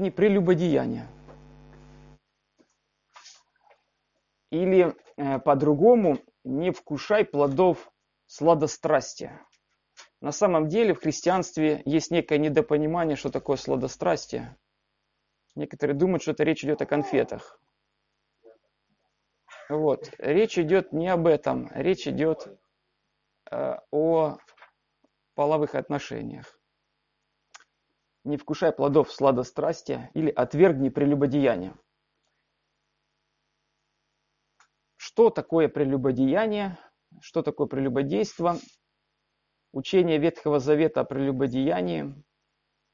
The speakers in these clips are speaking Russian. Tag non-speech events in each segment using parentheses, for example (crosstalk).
отвергни прелюбодеяние. Или э, по-другому, не вкушай плодов сладострастия. На самом деле в христианстве есть некое недопонимание, что такое сладострастие. Некоторые думают, что это речь идет о конфетах. Вот. Речь идет не об этом, речь идет э, о половых отношениях. Не вкушай плодов сладострастия или отвергни прелюбодеяние. Что такое прелюбодеяние? Что такое прелюбодейство? Учение Ветхого Завета о прелюбодеянии.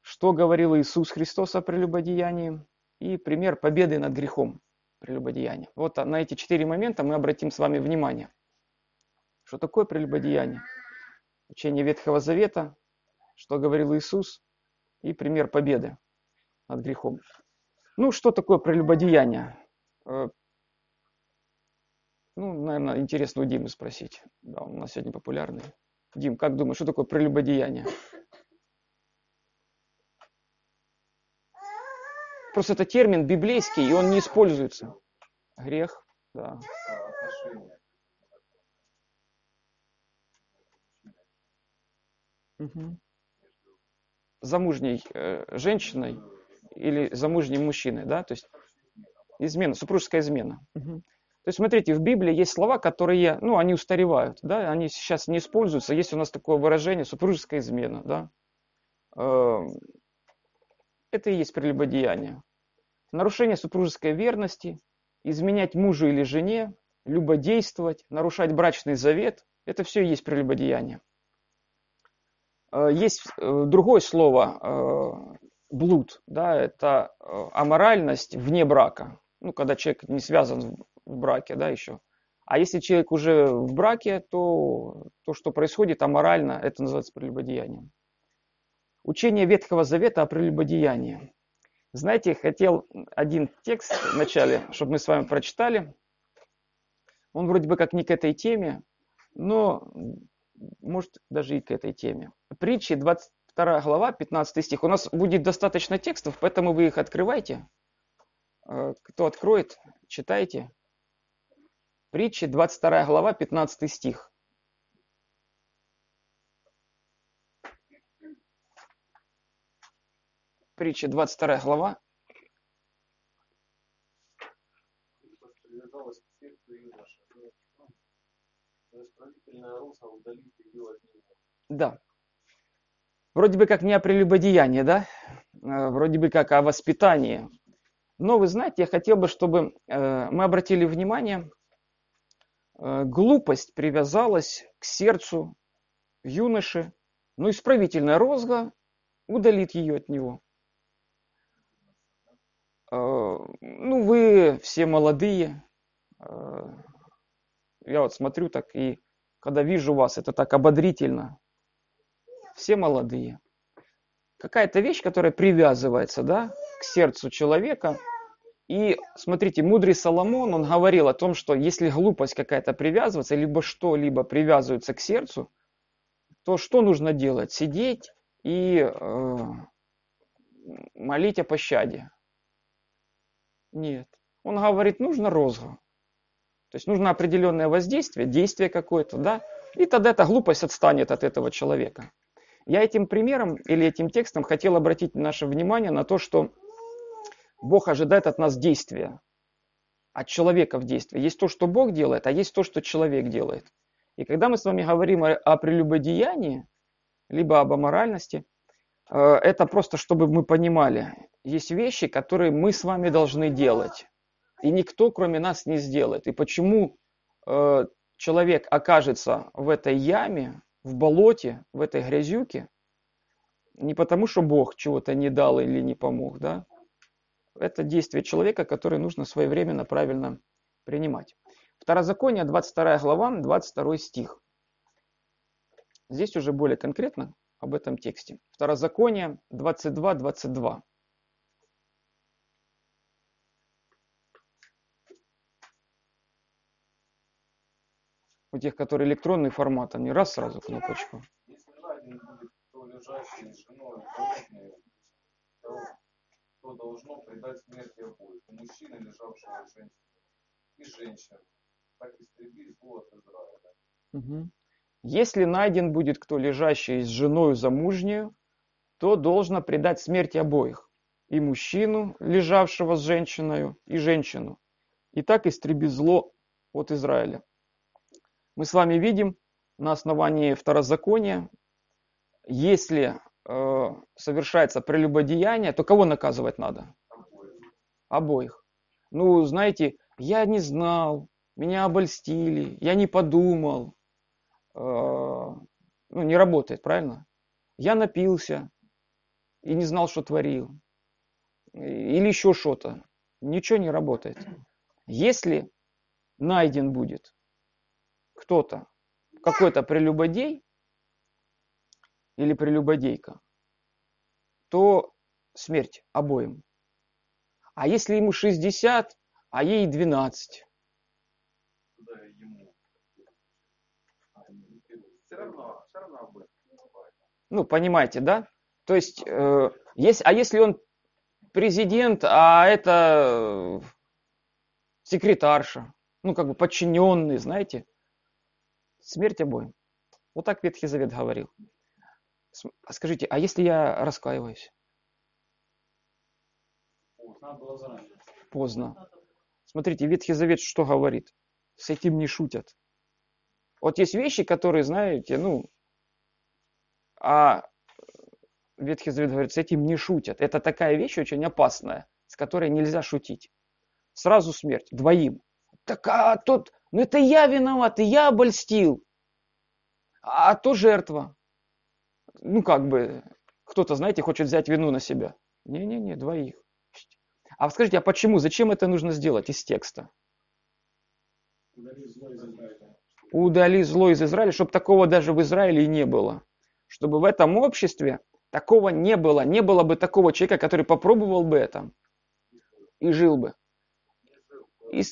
Что говорил Иисус Христос о прелюбодеянии? И пример победы над грехом прелюбодеяния. Вот на эти четыре момента мы обратим с вами внимание. Что такое прелюбодеяние? Учение Ветхого Завета, что говорил Иисус, и пример победы над грехом. Ну, что такое прелюбодеяние? Э, ну, наверное, интересно у Димы спросить. Да, он у нас сегодня популярный. Дим, как думаешь, что такое прелюбодеяние? Просто это термин библейский, и он не используется. Грех, да. Угу. Замужней э, женщиной или замужним мужчиной, да, то есть измена, супружеская измена. Угу. То есть, смотрите, в Библии есть слова, которые, ну, они устаревают, да, они сейчас не используются. Есть у нас такое выражение супружеская измена, да. Эм, это и есть прелюбодеяние. Нарушение супружеской верности, изменять мужу или жене, любодействовать, нарушать брачный завет – это все и есть прелюбодеяние. Э, есть э, другое слово э, – блуд, да, это аморальность вне брака. Ну, когда человек не связан в браке, да, еще. А если человек уже в браке, то то, что происходит аморально, это называется прелюбодеянием. Учение Ветхого Завета о прелюбодеянии. Знаете, хотел один текст в начале, чтобы мы с вами прочитали. Он вроде бы как не к этой теме, но может даже и к этой теме. Притчи, 22 глава, 15 стих. У нас будет достаточно текстов, поэтому вы их открывайте. Э, кто откроет, читайте. Притчи, 22 глава, 15 стих. Притча, 22 глава. Да. Вроде бы как не о прелюбодеянии, да? Э, вроде бы как о воспитании. Но вы знаете, я хотел бы, чтобы э, мы обратили внимание Э, глупость привязалась к сердцу юноши, но исправительная розга удалит ее от него. Ну, вы все молодые. Я вот смотрю так и когда вижу вас, это так ободрительно. Все молодые. Какая-то вещь, которая привязывается да, к сердцу человека – и смотрите, мудрый Соломон, он говорил о том, что если глупость какая-то привязывается, либо что-либо привязывается к сердцу, то что нужно делать? Сидеть и э, молить о пощаде? Нет. Он говорит, нужно розгу. То есть нужно определенное воздействие, действие какое-то, да, и тогда эта глупость отстанет от этого человека. Я этим примером или этим текстом хотел обратить наше внимание на то, что Бог ожидает от нас действия, от человека в действии. Есть то, что Бог делает, а есть то, что человек делает. И когда мы с вами говорим о, о прелюбодеянии, либо об аморальности, э, это просто, чтобы мы понимали, есть вещи, которые мы с вами должны делать. И никто, кроме нас, не сделает. И почему э, человек окажется в этой яме, в болоте, в этой грязюке, не потому, что Бог чего-то не дал или не помог, да, это действие человека, которое нужно своевременно правильно принимать. Второзаконие, 22 глава, 22 стих. Здесь уже более конкретно об этом тексте. Второзаконие 22, 22. У тех, которые электронный формат, они раз сразу кнопочку. Если найден будет кто лежащий с женою замужнею, то должно предать смерти обоих, и мужчину, лежавшего с женщиной, и женщину. И так истреби зло от Израиля. Мы с вами видим на основании второзакония, если э, совершается прелюбодеяние, то кого наказывать надо? Обоих. Ну, знаете, я не знал, меня обольстили, я не подумал. Э, ну, не работает, правильно? Я напился и не знал, что творил. Или еще что-то. Ничего не работает. Если найден будет кто-то, какой-то прелюбодей или прелюбодейка, то смерть обоим. А если ему 60, а ей 12, Туда и ему. Все равно, все равно обоих. ну, понимаете, да? То есть, э, есть, а если он президент, а это э, секретарша, ну, как бы подчиненный, знаете, смерть обоим. Вот так Ветхий Завет говорил. А Скажите, а если я раскаиваюсь? Поздно. Смотрите, Ветхий Завет что говорит? С этим не шутят. Вот есть вещи, которые, знаете, ну, а Ветхий Завет говорит, с этим не шутят. Это такая вещь очень опасная, с которой нельзя шутить. Сразу смерть, двоим. Так а тот, ну это я виноват, и я обольстил. А то жертва. Ну как бы, кто-то, знаете, хочет взять вину на себя. Не-не-не, двоих. А скажите, а почему, зачем это нужно сделать из текста? Удали зло из Израиля. Чтобы такого даже в Израиле и не было. Чтобы в этом обществе такого не было. Не было бы такого человека, который попробовал бы это и жил бы. И,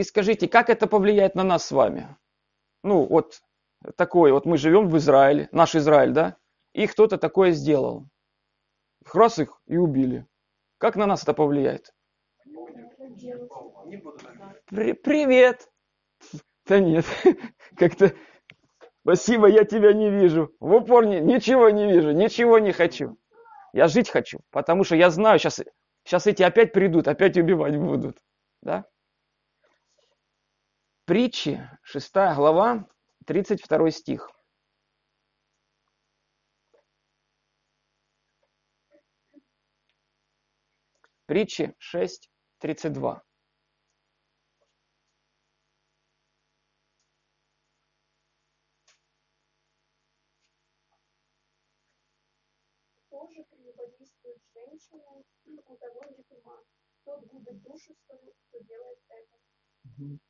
и скажите, как это повлияет на нас с вами? Ну, вот такое, вот мы живем в Израиле, наш Израиль, да? И кто-то такое сделал. Раз их и убили. Как на нас это повлияет? При- привет. Да нет, (laughs) как-то спасибо, я тебя не вижу. В упор не- ничего не вижу, ничего не хочу. Я жить хочу, потому что я знаю, сейчас, сейчас эти опять придут, опять убивать будут. Да? Притчи, 6 глава, 32 стих. Притчи 6, 32. Кто же прелюбодействует с женщиной, у того нет ума. Тот губит душу свою, кто делает это.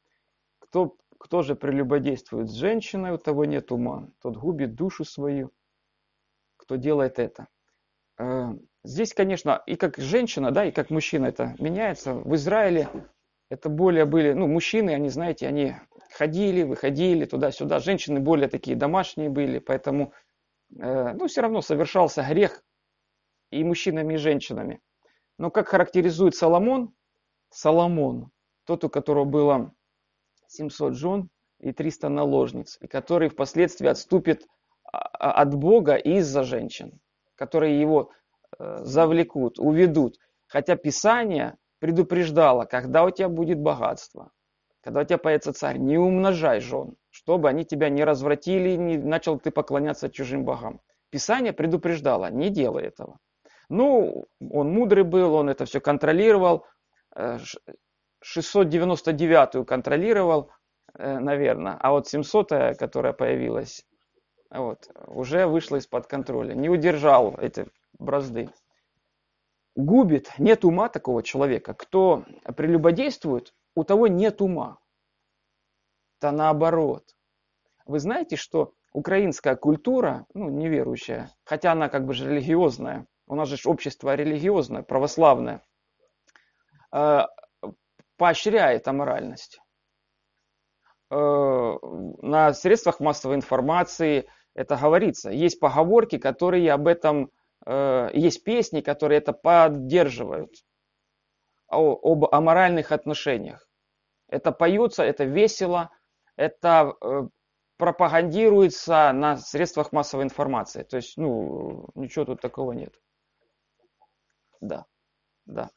Кто, кто же прелюбодействует с женщиной, у того нет ума. Тот губит душу свою, кто делает это. Э, Здесь, конечно, и как женщина, да, и как мужчина это меняется. В Израиле это более были, ну, мужчины, они, знаете, они ходили, выходили туда-сюда. Женщины более такие домашние были, поэтому, э, ну, все равно совершался грех и мужчинами, и женщинами. Но как характеризует Соломон, Соломон, тот, у которого было 700 жен и 300 наложниц, и который впоследствии отступит а, а, от Бога из-за женщин, которые его э, завлекут, уведут. Хотя Писание предупреждало, когда у тебя будет богатство, когда у тебя появится царь, не умножай жен, чтобы они тебя не развратили, не начал ты поклоняться чужим богам. Писание предупреждало, не делай этого. Ну, он мудрый был, он это все контролировал, э, ш- 699-ю контролировал, наверное, а вот 700-я, которая появилась, вот, уже вышла из-под контроля, не удержал эти бразды. Губит, нет ума такого человека. Кто прелюбодействует, у того нет ума. Это наоборот. Вы знаете, что украинская культура, ну, неверующая, хотя она как бы же религиозная, у нас же общество религиозное, православное, э, поощряет аморальность. Э, На средствах массовой информации это говорится. Есть поговорки, которые об этом э, есть песни, которые это поддерживают об аморальных отношениях. Это поется, это весело, это э, пропагандируется на средствах массовой информации. То есть, ну, ничего тут такого нет. Да, да.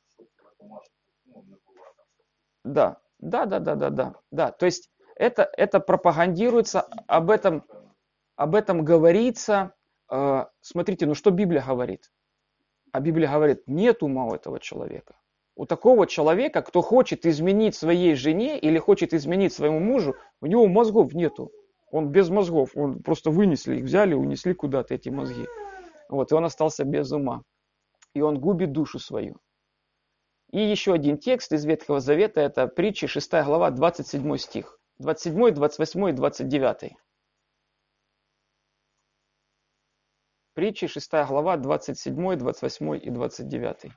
Да, да, да, да, да, да, да. То есть это, это пропагандируется, об этом, об этом говорится. Э, смотрите, ну что Библия говорит? А Библия говорит, нет ума у этого человека. У такого человека, кто хочет изменить своей жене или хочет изменить своему мужу, у него мозгов нету. Он без мозгов, он просто вынесли их, взяли, унесли куда-то эти мозги. Вот, и он остался без ума. И он губит душу свою. И еще один текст из Ветхого Завета, это притчи 6 глава, 27 стих. 27, 28 и 29. Притчи 6 глава, 27, 28 и 29.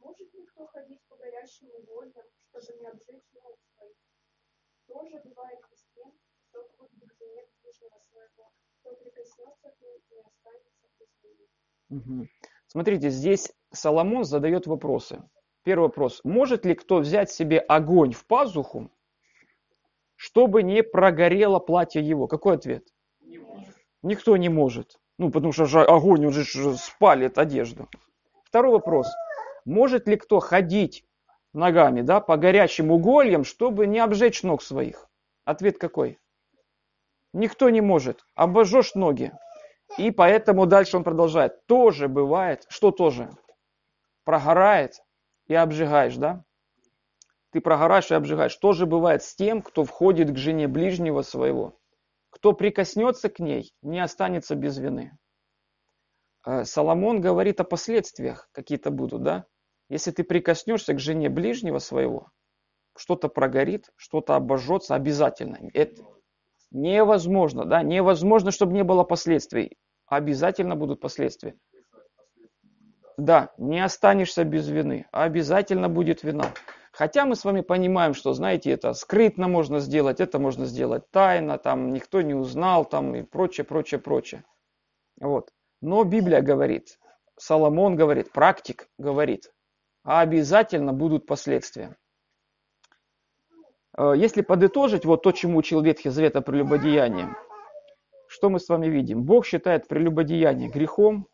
Может ли кто ходить по горящим угольям, чтобы не обжечь ног своих? Тоже бывает и с тем, кто будет к жене ближнего своего, кто прикоснется к ней и останется без Смотрите, здесь Соломон задает вопросы. Первый вопрос. Может ли кто взять себе огонь в пазуху, чтобы не прогорело платье его? Какой ответ? Никто не может. Ну, потому что же огонь, он же ж спалит одежду. Второй вопрос. Может ли кто ходить ногами, да, по горячим угольям, чтобы не обжечь ног своих? Ответ какой? Никто не может. Обожжешь ноги. И поэтому дальше он продолжает. Тоже бывает, что тоже? Прогорает и обжигаешь, да? Ты прогораешь и обжигаешь. Тоже бывает с тем, кто входит к жене ближнего своего. Кто прикоснется к ней, не останется без вины. Э, Соломон говорит о последствиях какие-то будут, да? Если ты прикоснешься к жене ближнего своего, что-то прогорит, что-то обожжется обязательно. Это невозможно, да? Невозможно, чтобы не было последствий. Обязательно будут последствия. Да, не останешься без вины. Обязательно будет вина. Хотя мы с вами понимаем, что, знаете, это скрытно можно сделать, это можно сделать тайно, там никто не узнал, там и прочее, прочее, прочее. Вот. Но Библия говорит, Соломон говорит, практик говорит, а обязательно будут последствия. Э, Если подытожить вот то, чему учил Ветхий Завет о прелюбодеянии, что мы с вами видим? Бог считает прелюбодеяние грехом,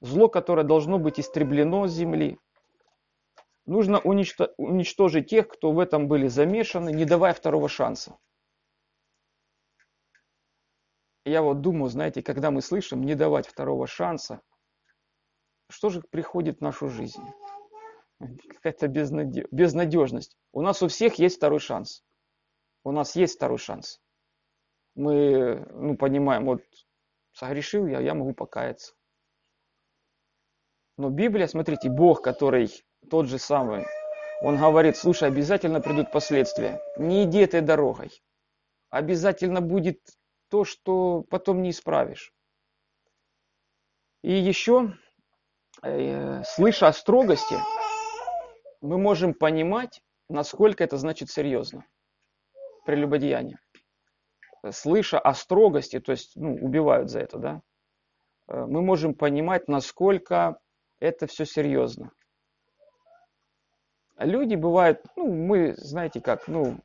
зло, которое должно быть истреблено с земли. Нужно уничто- уничтожить тех, кто в этом были замешаны, не давая второго шанса. Я вот думаю, знаете, когда мы слышим не давать второго шанса, что же приходит в нашу жизнь? Какая-то безнаде- безнадежность. У нас у всех есть второй шанс. У нас есть второй шанс. Мы ну, понимаем, вот согрешил я, я могу покаяться. Но Библия, смотрите, Бог, который тот же самый, он говорит, слушай, обязательно придут последствия. Не иди этой дорогой. Обязательно будет то, что потом не исправишь. И еще, э, слыша о строгости, мы можем понимать, насколько это значит серьезно. Прелюбодеяние. Слыша о строгости, то есть ну, убивают за это, да, э, мы можем понимать, насколько это все серьезно. Люди бывают, ну, мы, знаете как, ну,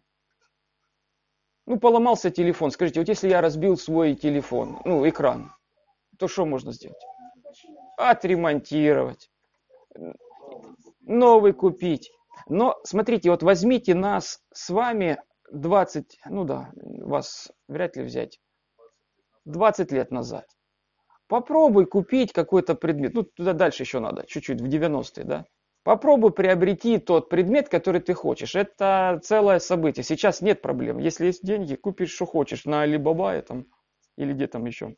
ну, поломался телефон. Скажите, вот если я разбил свой телефон, ну, экран, то что можно сделать? Отремонтировать, новый купить. Но смотрите, вот возьмите нас с вами 20, ну да, вас вряд ли взять, 20 лет назад. Попробуй купить какой-то предмет, ну туда дальше еще надо, чуть-чуть, в 90-е, да. Попробуй приобрети тот предмет, который ты хочешь. Это целое событие. Сейчас нет проблем. Если есть деньги, купишь, что хочешь на Alibaba там, или где там еще,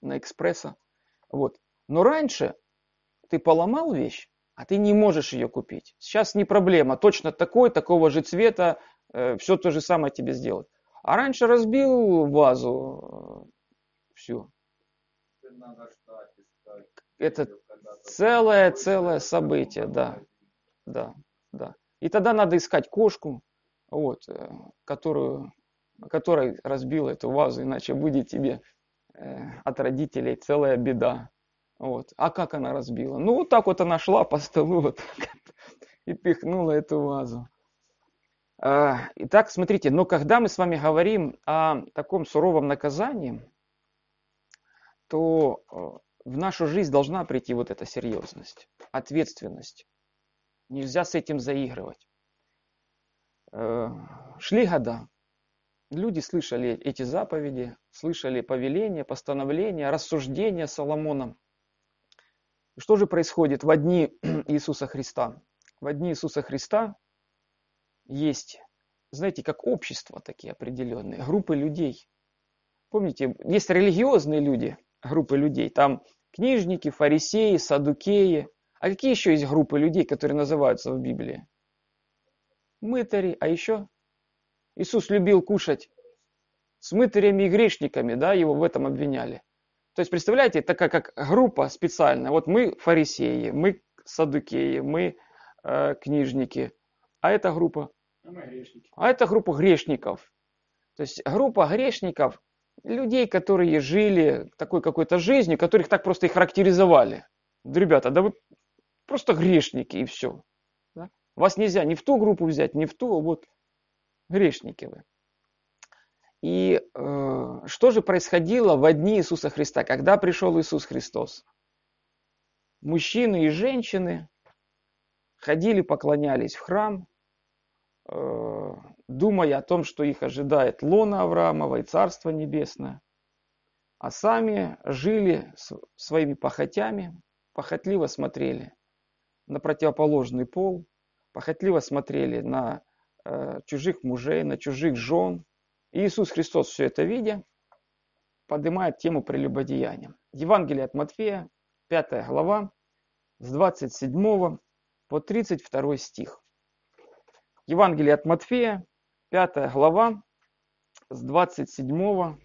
на Экспресса. Вот. Но раньше ты поломал вещь, а ты не можешь ее купить. Сейчас не проблема. Точно такой, такого же цвета, все то же самое тебе сделать. А раньше разбил вазу, все. Ждать, искать. Это Её когда-то целое, будет, целое когда-то событие, да. Да, да. И тогда надо искать кошку, вот, э, которую, которой разбил эту вазу, иначе будет тебе э, от родителей целая беда. Вот. А как она разбила? Ну, вот так вот она шла по столу (laughs) вот, и пихнула эту вазу. А, итак, смотрите, но когда мы с вами говорим о таком суровом наказании, то э, в нашу жизнь должна прийти вот эта серьезность, ответственность. Нельзя с этим заигрывать. Э, шли года, люди слышали эти заповеди, слышали повеления, постановления, рассуждения Соломона. Что же происходит в дни (clears throat) Иисуса Христа? В дни Иисуса Христа есть, знаете, как общество такие определенные, группы людей. Помните, есть религиозные люди, группы людей, там книжники, фарисеи, садукеи. А какие еще есть группы людей, которые называются в Библии? Мытари, а еще? Иисус любил кушать с мытарями и грешниками, да, его в этом обвиняли. То есть, представляете, такая как группа специальная. Вот мы фарисеи, мы садукеи, мы э, книжники. А эта группа? А это группа грешников. То есть группа грешников, людей, которые жили такой какой-то жизнью, которых так просто и характеризовали. Да, ребята, да вы просто грешники и все. Да? Вас нельзя ни в ту группу взять, ни в ту, вот грешники вы. И э, что же происходило в дни Иисуса Христа, когда пришел Иисус Христос? Мужчины и женщины ходили, поклонялись в храм, думая о том, что их ожидает лона Авраамова и Царство Небесное, а сами жили своими похотями, похотливо смотрели на противоположный пол, похотливо смотрели на э, чужих мужей, на чужих жен. И Иисус Христос, все это видя, поднимает тему прелюбодеяния. Евангелие от Матфея, 5 глава, с 27 по 32 стих. Евангелие от Матфея, 5 глава, с 27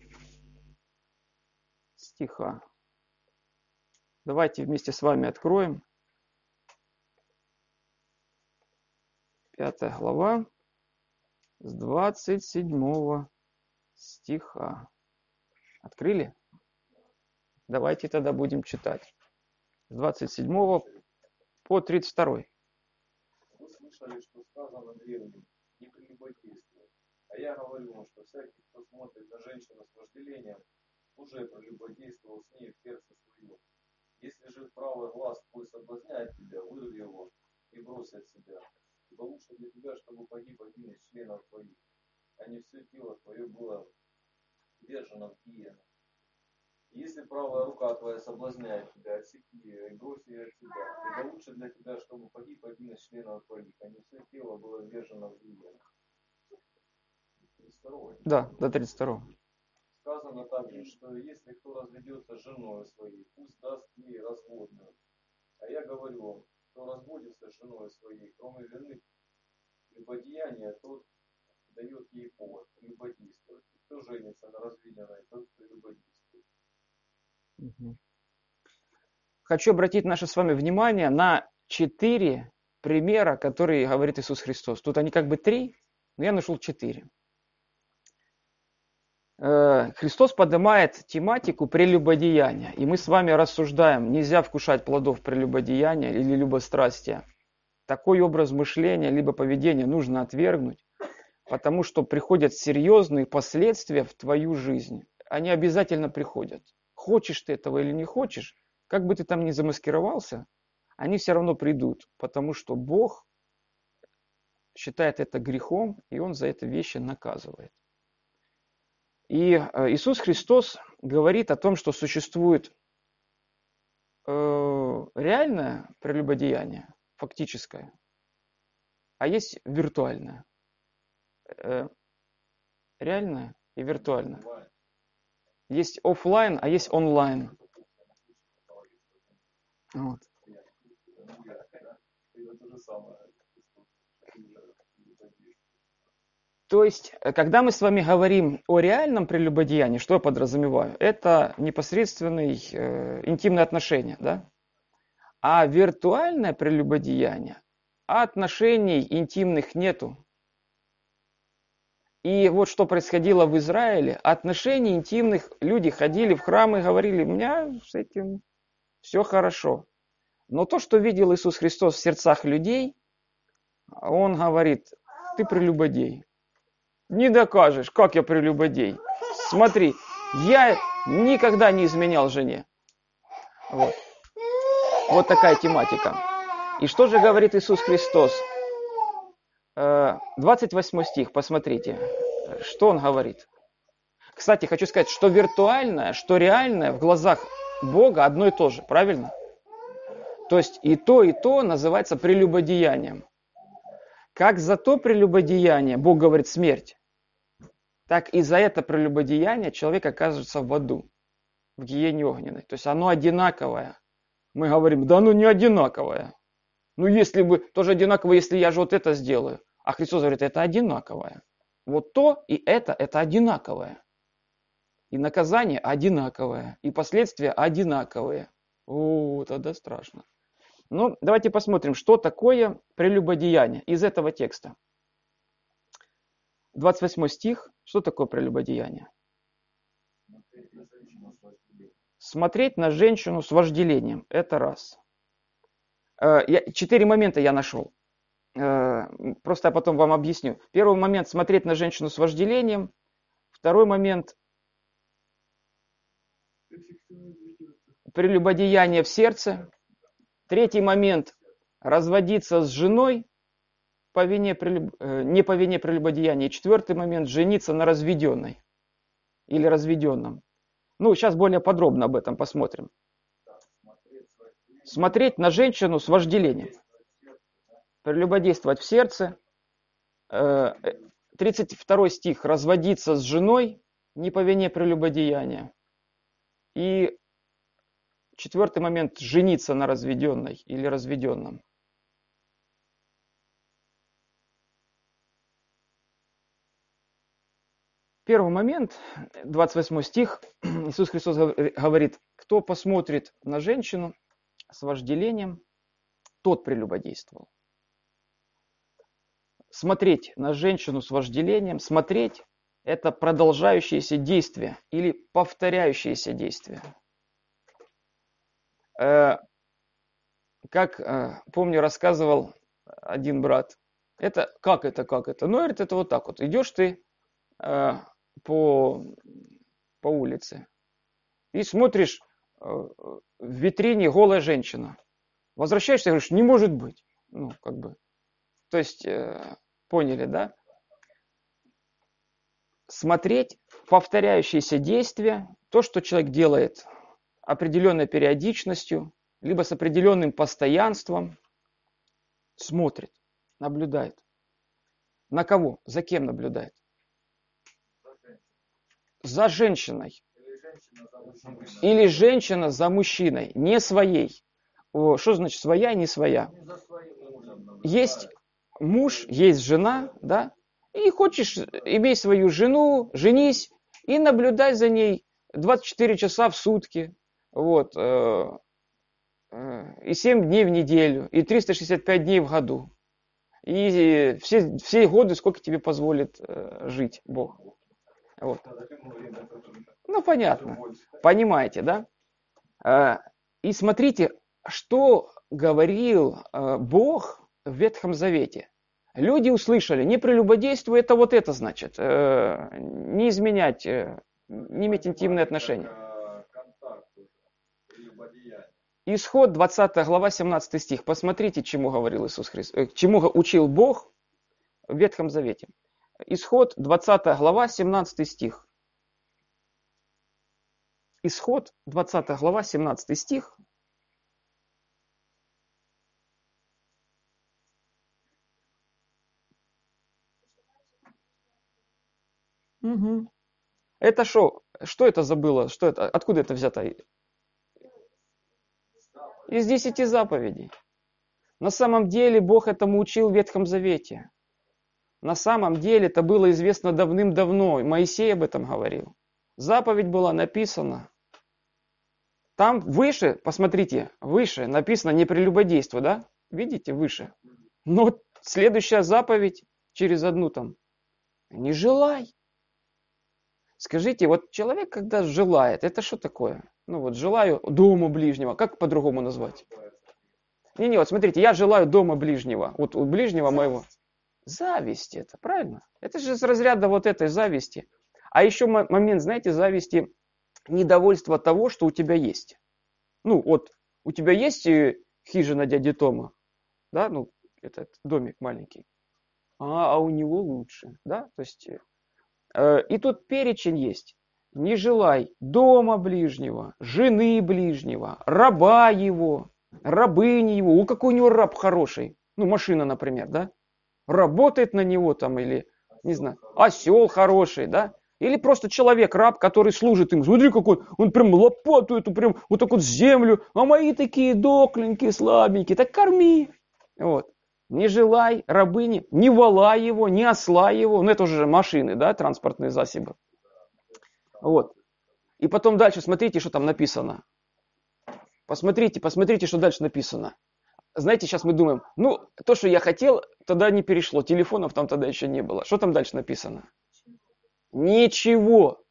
стиха. Давайте вместе с вами откроем. Пятая глава с 27 стиха. Открыли? Давайте тогда будем читать. С 27 по 32. Слышали, что сказано древним, не прелюбодействуй. А я говорю вам, что всякий, кто смотрит на женщину с вожделением, уже прелюбодействовал с ней в сердце своем. Если же правый глаз твой соблазняет тебя, вырви его и брось от себя ибо лучше для тебя, чтобы погиб один из членов твоих, а не все тело твое было держано в гиену. Если правая рука твоя соблазняет тебя, отсеки ее и брось ее от тебя, ибо лучше для тебя, чтобы погиб один из членов твоих, а не все тело было держано в гиену. 32. Да, до 32. Сказано также, что если кто разведется с женой своей, пусть даст ей разводную. А я говорю вам, кто разводится с женой своей, кроме вины любодеяния, тот дает ей повод любодействовать. И кто женится на разведенной, тот любодействует. Хочу обратить наше с вами внимание на четыре примера, которые говорит Иисус Христос. Тут они как бы три, но я нашел четыре. Э, Христос поднимает тематику прелюбодеяния, и мы с вами рассуждаем, нельзя вкушать плодов прелюбодеяния или любострастия. Такой образ мышления либо поведения нужно отвергнуть, потому что приходят серьезные последствия в твою жизнь. Они обязательно приходят. Хочешь ты этого или не хочешь, как бы ты там ни замаскировался, они все равно придут, потому что Бог считает это грехом, и Он за это вещи наказывает. И э, Иисус Христос говорит о том, что существует э, реальное прелюбодеяние, фактическое, а есть виртуальное. Э, реальное и виртуальное. Есть офлайн, а есть онлайн. Вот. То есть, э, когда мы с вами говорим о реальном прелюбодеянии, что я подразумеваю? Это непосредственные э, интимные отношения, да? А виртуальное прелюбодеяние, а отношений интимных нету. И вот что происходило в Израиле, отношений интимных, люди ходили в храмы и говорили, у меня с этим все хорошо. Но то, что видел Иисус Христос в сердцах людей, он говорит, ты прелюбодей. Не докажешь, как я прелюбодей. Смотри, я никогда не изменял жене. Вот. Вот такая тематика. И что же говорит Иисус Христос? 28 э, стих, посмотрите, что он говорит. Кстати, хочу сказать, что виртуальное, что реальное в глазах Бога одно и то же, правильно? То есть и то, и то называется прелюбодеянием. Как за то прелюбодеяние Бог говорит смерть, так и за это прелюбодеяние человек оказывается в аду, в гиене огненной. То есть оно одинаковое. Мы говорим, да ну не одинаковое. Ну если бы, тоже одинаково, если я же вот это сделаю. А Христос говорит, это одинаковое. Вот то и это, это одинаковое. И наказание одинаковое, и последствия одинаковые. О, тогда страшно. Ну, давайте посмотрим, что такое прелюбодеяние из этого текста. 28 стих. Что такое прелюбодеяние? Смотреть на женщину с вожделением. Это раз. Э, четыре момента я нашел. Э, просто я потом вам объясню. Первый момент – смотреть на женщину с вожделением. Второй момент – прелюбодеяние в сердце. Третий момент – разводиться с женой по вине, э, не по вине прелюбодеяния. четвертый момент – жениться на разведенной или разведенном. Ну, сейчас более подробно об этом посмотрим. Смотреть на женщину с вожделением. Прелюбодействовать в сердце. 32 э, стих – разводиться с женой не по вине прелюбодеяния. И Четвертый момент – жениться на разведенной или разведенном. Первый момент, 28 стих, (clears throat) Иисус Христос говорит, кто посмотрит на женщину с вожделением, тот прелюбодействовал. Смотреть на женщину с вожделением, смотреть – это продолжающееся действие или повторяющееся действие. Э, как, э, помню, рассказывал один брат, это как это, как это? Ну, говорит, это вот так вот. Идешь ты э, по, по улице и смотришь в витрине голая женщина. Возвращаешься говоришь, не может быть. Ну, как бы. То есть, поняли, да? Смотреть повторяющиеся действия, то, что человек делает определенной периодичностью, либо с определенным постоянством, смотрит, наблюдает. На кого? За кем наблюдает? За женщиной. Или женщина за мужчиной, не своей. Что значит своя и не своя? Есть муж, есть жена, да? И хочешь, имей свою жену, женись и наблюдай за ней 24 часа в сутки, вот, э, э, и 7 дней в неделю, и 365 дней в году. И все, все годы, сколько тебе позволит э, жить Бог. Вот. Ну, понятно. Понимаете, да? И смотрите, что говорил Бог в Ветхом Завете. Люди услышали, не прелюбодействуй, это вот это значит. Не изменять, не иметь интимные отношения. Исход 20 глава 17 стих. Посмотрите, чему говорил Иисус Христос, э, чему учил Бог в Ветхом Завете. Исход 20 глава 17 стих. Исход 20 глава 17 стих. Угу. Это что? Что это забыло? Что это? Откуда это взято? из десяти заповедей. На самом деле Бог этому учил в Ветхом Завете. На самом деле это было известно давным-давно, Моисей об этом говорил. Заповедь была написана. Там выше, посмотрите, выше написано не прелюбодейство, да? Видите, выше. Но следующая заповедь через одну там Не желай. Скажите, вот человек, когда желает, это что такое? Ну вот желаю дома ближнего, как по-другому назвать? Не-не, вот смотрите, я желаю дома ближнего, вот у ближнего моего. Зависть это, правильно? Это же из разряда вот этой зависти. А еще момент, знаете, зависти, недовольство того, что у тебя есть. Ну вот, у тебя есть э, хижина дяди Тома, да, ну, этот домик маленький, а, а у него лучше, да, то есть, э, и тут перечень есть. Не желай дома ближнего, жены ближнего, раба его, рабыни его. У какой у него раб хороший? Ну, машина, например, да? Работает на него там или, не знаю, осел хороший, да? Или просто человек, раб, который служит им. Смотри, какой он прям лопату эту, прям вот так вот землю. А мои такие докленькие, слабенькие. Так корми. Вот. Не желай рабыни, не вала его, не осла его. Ну, это уже машины, да, транспортные засобы. Вот. И потом дальше смотрите, что там написано. Посмотрите, посмотрите, что дальше написано. Знаете, сейчас мы думаем, ну, то, что я хотел, тогда не перешло. Телефонов там тогда еще не было. Что там дальше написано? Ничего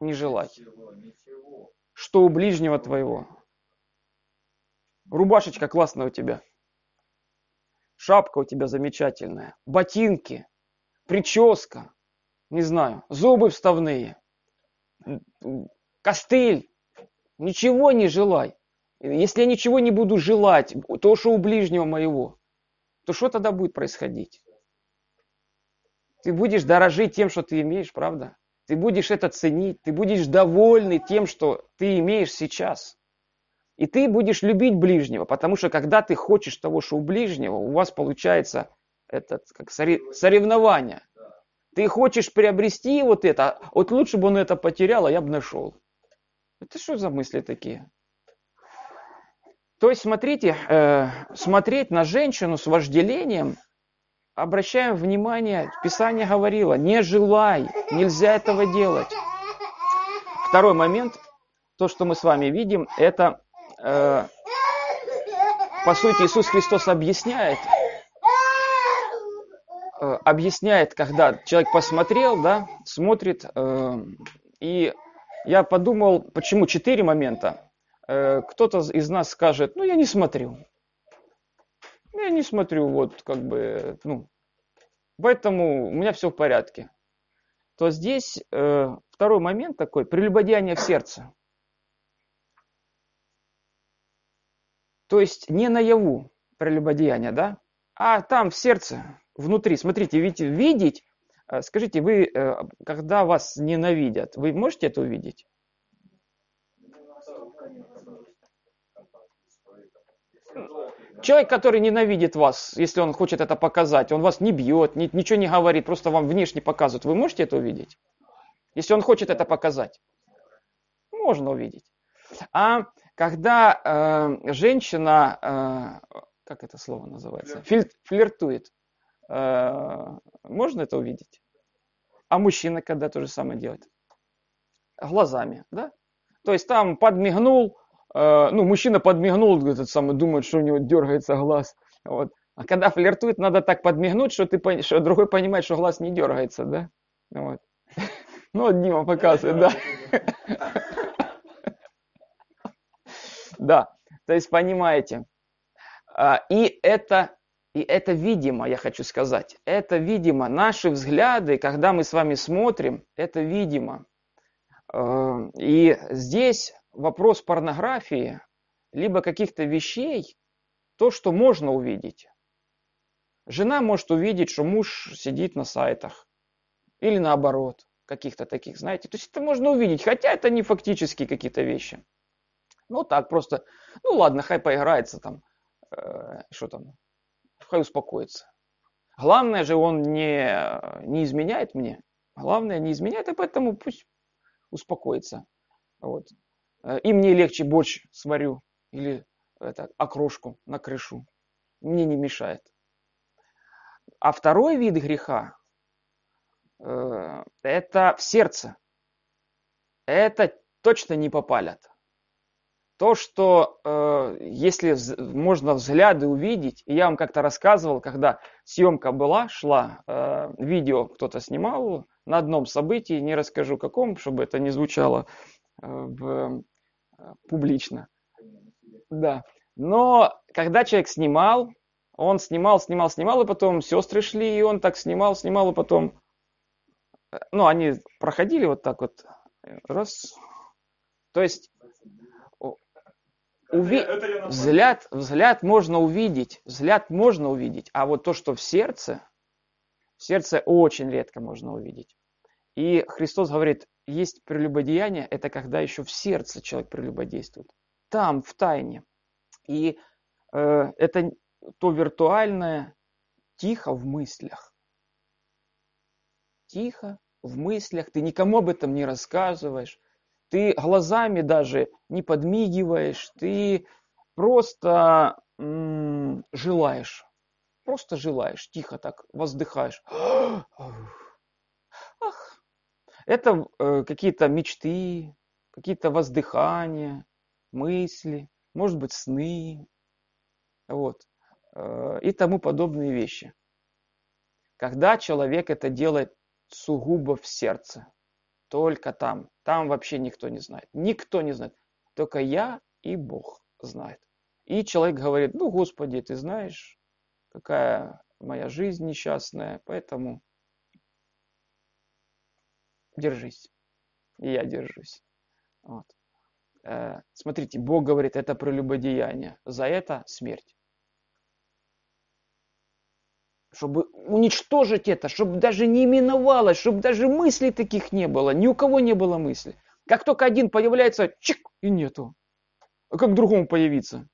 не желай. Что у ближнего твоего. Рубашечка классная у тебя. Шапка у тебя замечательная. Ботинки. Прическа. Не знаю. Зубы вставные. Костыль. Ничего не желай. Если я ничего не буду желать, то, что у ближнего моего, то что тогда будет происходить? Ты будешь дорожить тем, что ты имеешь, правда? Ты будешь это ценить, ты будешь довольный тем, что ты имеешь сейчас. И ты будешь любить ближнего, потому что когда ты хочешь того, что у ближнего, у вас получается этот, как соревнование. Ты хочешь приобрести вот это, вот лучше бы он это потерял, а я бы нашел. Это что за мысли такие? То есть, смотрите, э, смотреть на женщину с вожделением, обращаем внимание, Писание говорило, не желай, нельзя этого делать. Второй момент, то, что мы с вами видим, это, э, по сути, Иисус Христос объясняет, э, объясняет, когда человек посмотрел, да, смотрит, э, и я подумал, почему четыре момента. Э, кто-то из нас скажет, ну я не смотрю. Я не смотрю, вот как бы, ну, поэтому у меня все в порядке. То здесь э, второй момент такой, прелюбодеяние в сердце. То есть не наяву прелюбодеяние, да, а там в сердце, внутри. Смотрите, ведь видеть, э, скажите, вы, э, когда вас ненавидят, вы можете это увидеть? Человек, который ненавидит вас, если он хочет это показать, он вас не бьет, ни, ничего не говорит, просто вам внешне показывает. Вы можете это увидеть? Если он хочет это показать. Можно увидеть. А когда э, женщина, э, как это слово называется, Филь, флиртует, э, можно это увидеть? А мужчина когда то же самое делает? Глазами, да? То есть там подмигнул, ну, мужчина подмигнул, этот самый, думает, что у него дергается глаз. Вот. А когда флиртует, надо так подмигнуть, что, ты, что другой понимает, что глаз не дергается, да? Вот. (laughs) Ну, вот Дима показывает, да. (laughs) Да, то есть понимаете. А, и это, и это видимо, я хочу сказать. Это видимо. Наши взгляды, когда мы с вами смотрим, это видимо. Э, и здесь вопрос порнографии, либо каких-то вещей, то, что можно увидеть. Жена может увидеть, что муж сидит на сайтах. Или наоборот, каких-то таких, знаете. То есть это можно увидеть, хотя это не фактически какие-то вещи. Ну так просто, ну ладно, хай поиграется там, э, что там, хай успокоится. Главное же, он не, не изменяет мне. Главное, не изменяет, и поэтому пусть успокоится. Вот. Э, и мне легче борщ сварю или это, окрошку на крышу. Мне не мешает. А второй вид греха э, это в сердце. Это точно не попалят. то, что э, если вз- можно взгляды увидеть, я вам как-то рассказывал, когда съемка была, шла, э, видео кто-то снимал на одном событии, не расскажу каком, чтобы это не звучало э, в, публично. Да. Но когда человек снимал, он снимал, снимал, снимал, и потом сестры шли, и он так снимал, снимал, и потом, э, ну, они проходили вот так вот, э, раз. То есть уви- взгляд, взгляд можно увидеть, взгляд можно увидеть, а вот то, что в сердце, в сердце очень редко можно увидеть. И Христос говорит, есть прелюбодеяние, это когда еще в сердце человек прелюбодействует, там, в тайне. И э, это то виртуальное тихо в мыслях. Тихо в мыслях, ты никому об этом не рассказываешь, ты глазами даже не подмигиваешь, ты просто м, желаешь, просто желаешь, тихо так воздыхаешь. (gasps) Это э, какие-то мечты, какие-то воздыхания, мысли, может быть, сны, вот, э, и тому подобные вещи. Когда человек это делает сугубо в сердце, только там, там вообще никто не знает, никто не знает, только я и Бог знает. И человек говорит, ну, Господи, ты знаешь, какая моя жизнь несчастная, поэтому держись. И я держусь. Вот. Э, Смотрите, Бог говорит, это прелюбодеяние. За это смерть. Чтобы уничтожить это, чтобы даже не именовалось, чтобы даже мыслей таких не было. Ни у кого не было мысли. Как только один появляется, чик, и нету. А как другому появиться?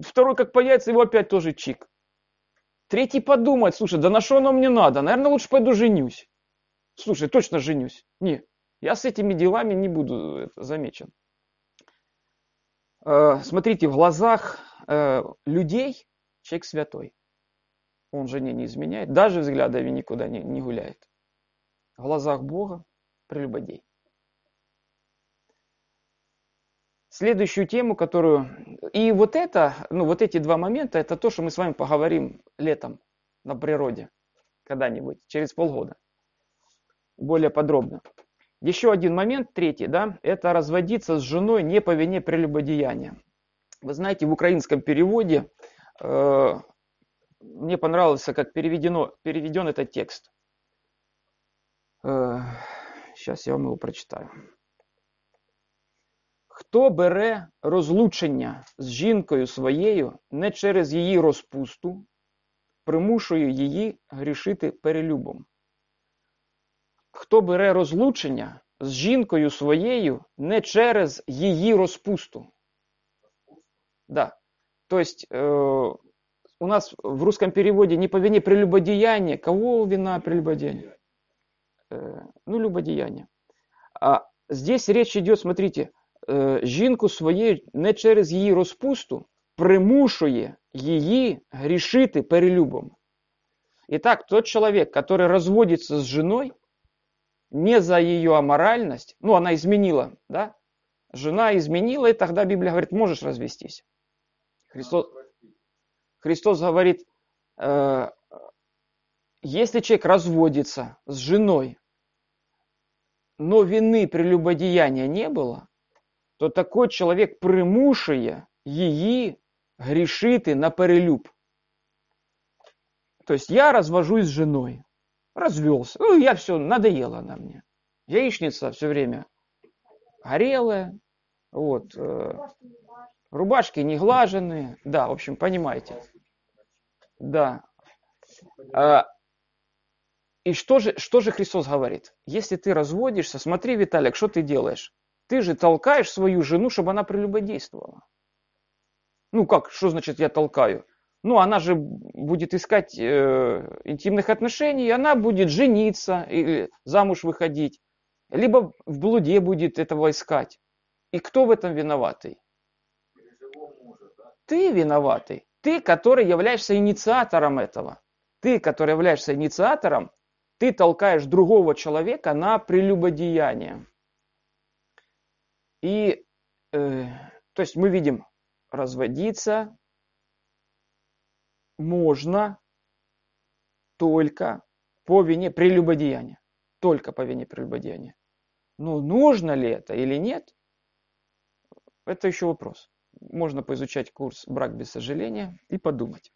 Второй как появится, его опять тоже чик. Третий подумает, слушай, да на что оно мне надо? Наверное, лучше пойду женюсь. Слушай, точно женюсь. Не, я с этими делами не буду это, замечен. Э, Смотрите, в глазах э, людей человек святой. Он жене не изменяет, даже взглядами никуда не, не гуляет. В глазах Бога прелюбодей. Следующую тему, которую... И вот это, ну вот эти два момента, это то, что мы с вами поговорим летом на природе когда-нибудь, через полгода Более подробно. Еще один момент, третий, да, это разводиться с женой не по вине прелюбодеяния. Вы знаете, в украинском переводе э, мне понравилось, как переведено, переведен этот текст. Э, сейчас я вам его прочитаю. Хто бере розлучення з жінкою своєю не через її розпусту, примушує її грішити перелюбом. Хто бере розлучення з жінкою своєю не через її розпусту. Да. То есть э, у нас в русском переводе не по вине прелюбодеяния. Кого вина прелюбодеяния? Э, ну, любодеяние. А здесь речь идет, смотрите, е, жінку своєю не через її розпусту примушує її грішити перелюбом. Итак, тот человек, который разводится с женой, не за ее аморальность, ну, она изменила, да, жена изменила, и тогда Библия говорит, можешь развестись. Христос, Христос говорит, э, если человек разводится с женой, но вины прелюбодеяния не было, то такой человек примушує її грішити на перелюб. То есть я развожусь с женой, развелся, ну я все, надоело она мне. Яичница все время горелая, вот, э, рубашки не глаженные, да, в общем, понимаете. Да. А, и что же, что же Христос говорит? Если ты разводишься, смотри, Виталик, что ты делаешь? Ты же толкаешь свою жену, чтобы она прелюбодействовала. Ну как, что значит я толкаю? Ну, она же будет искать э, интимных отношений, и она будет жениться или замуж выходить, либо в блуде будет этого искать. И кто в этом виноватый? Ты виноватый. Ты, который являешься инициатором этого. Ты, который являешься инициатором, ты толкаешь другого человека на прелюбодеяние. И э, То есть мы видим, разводиться можно только по вине прелюбодеяния. Только по вине прелюбодеяния. Но нужно ли это или нет, это еще вопрос. Можно поизучать курс «Брак без сожаления» и подумать.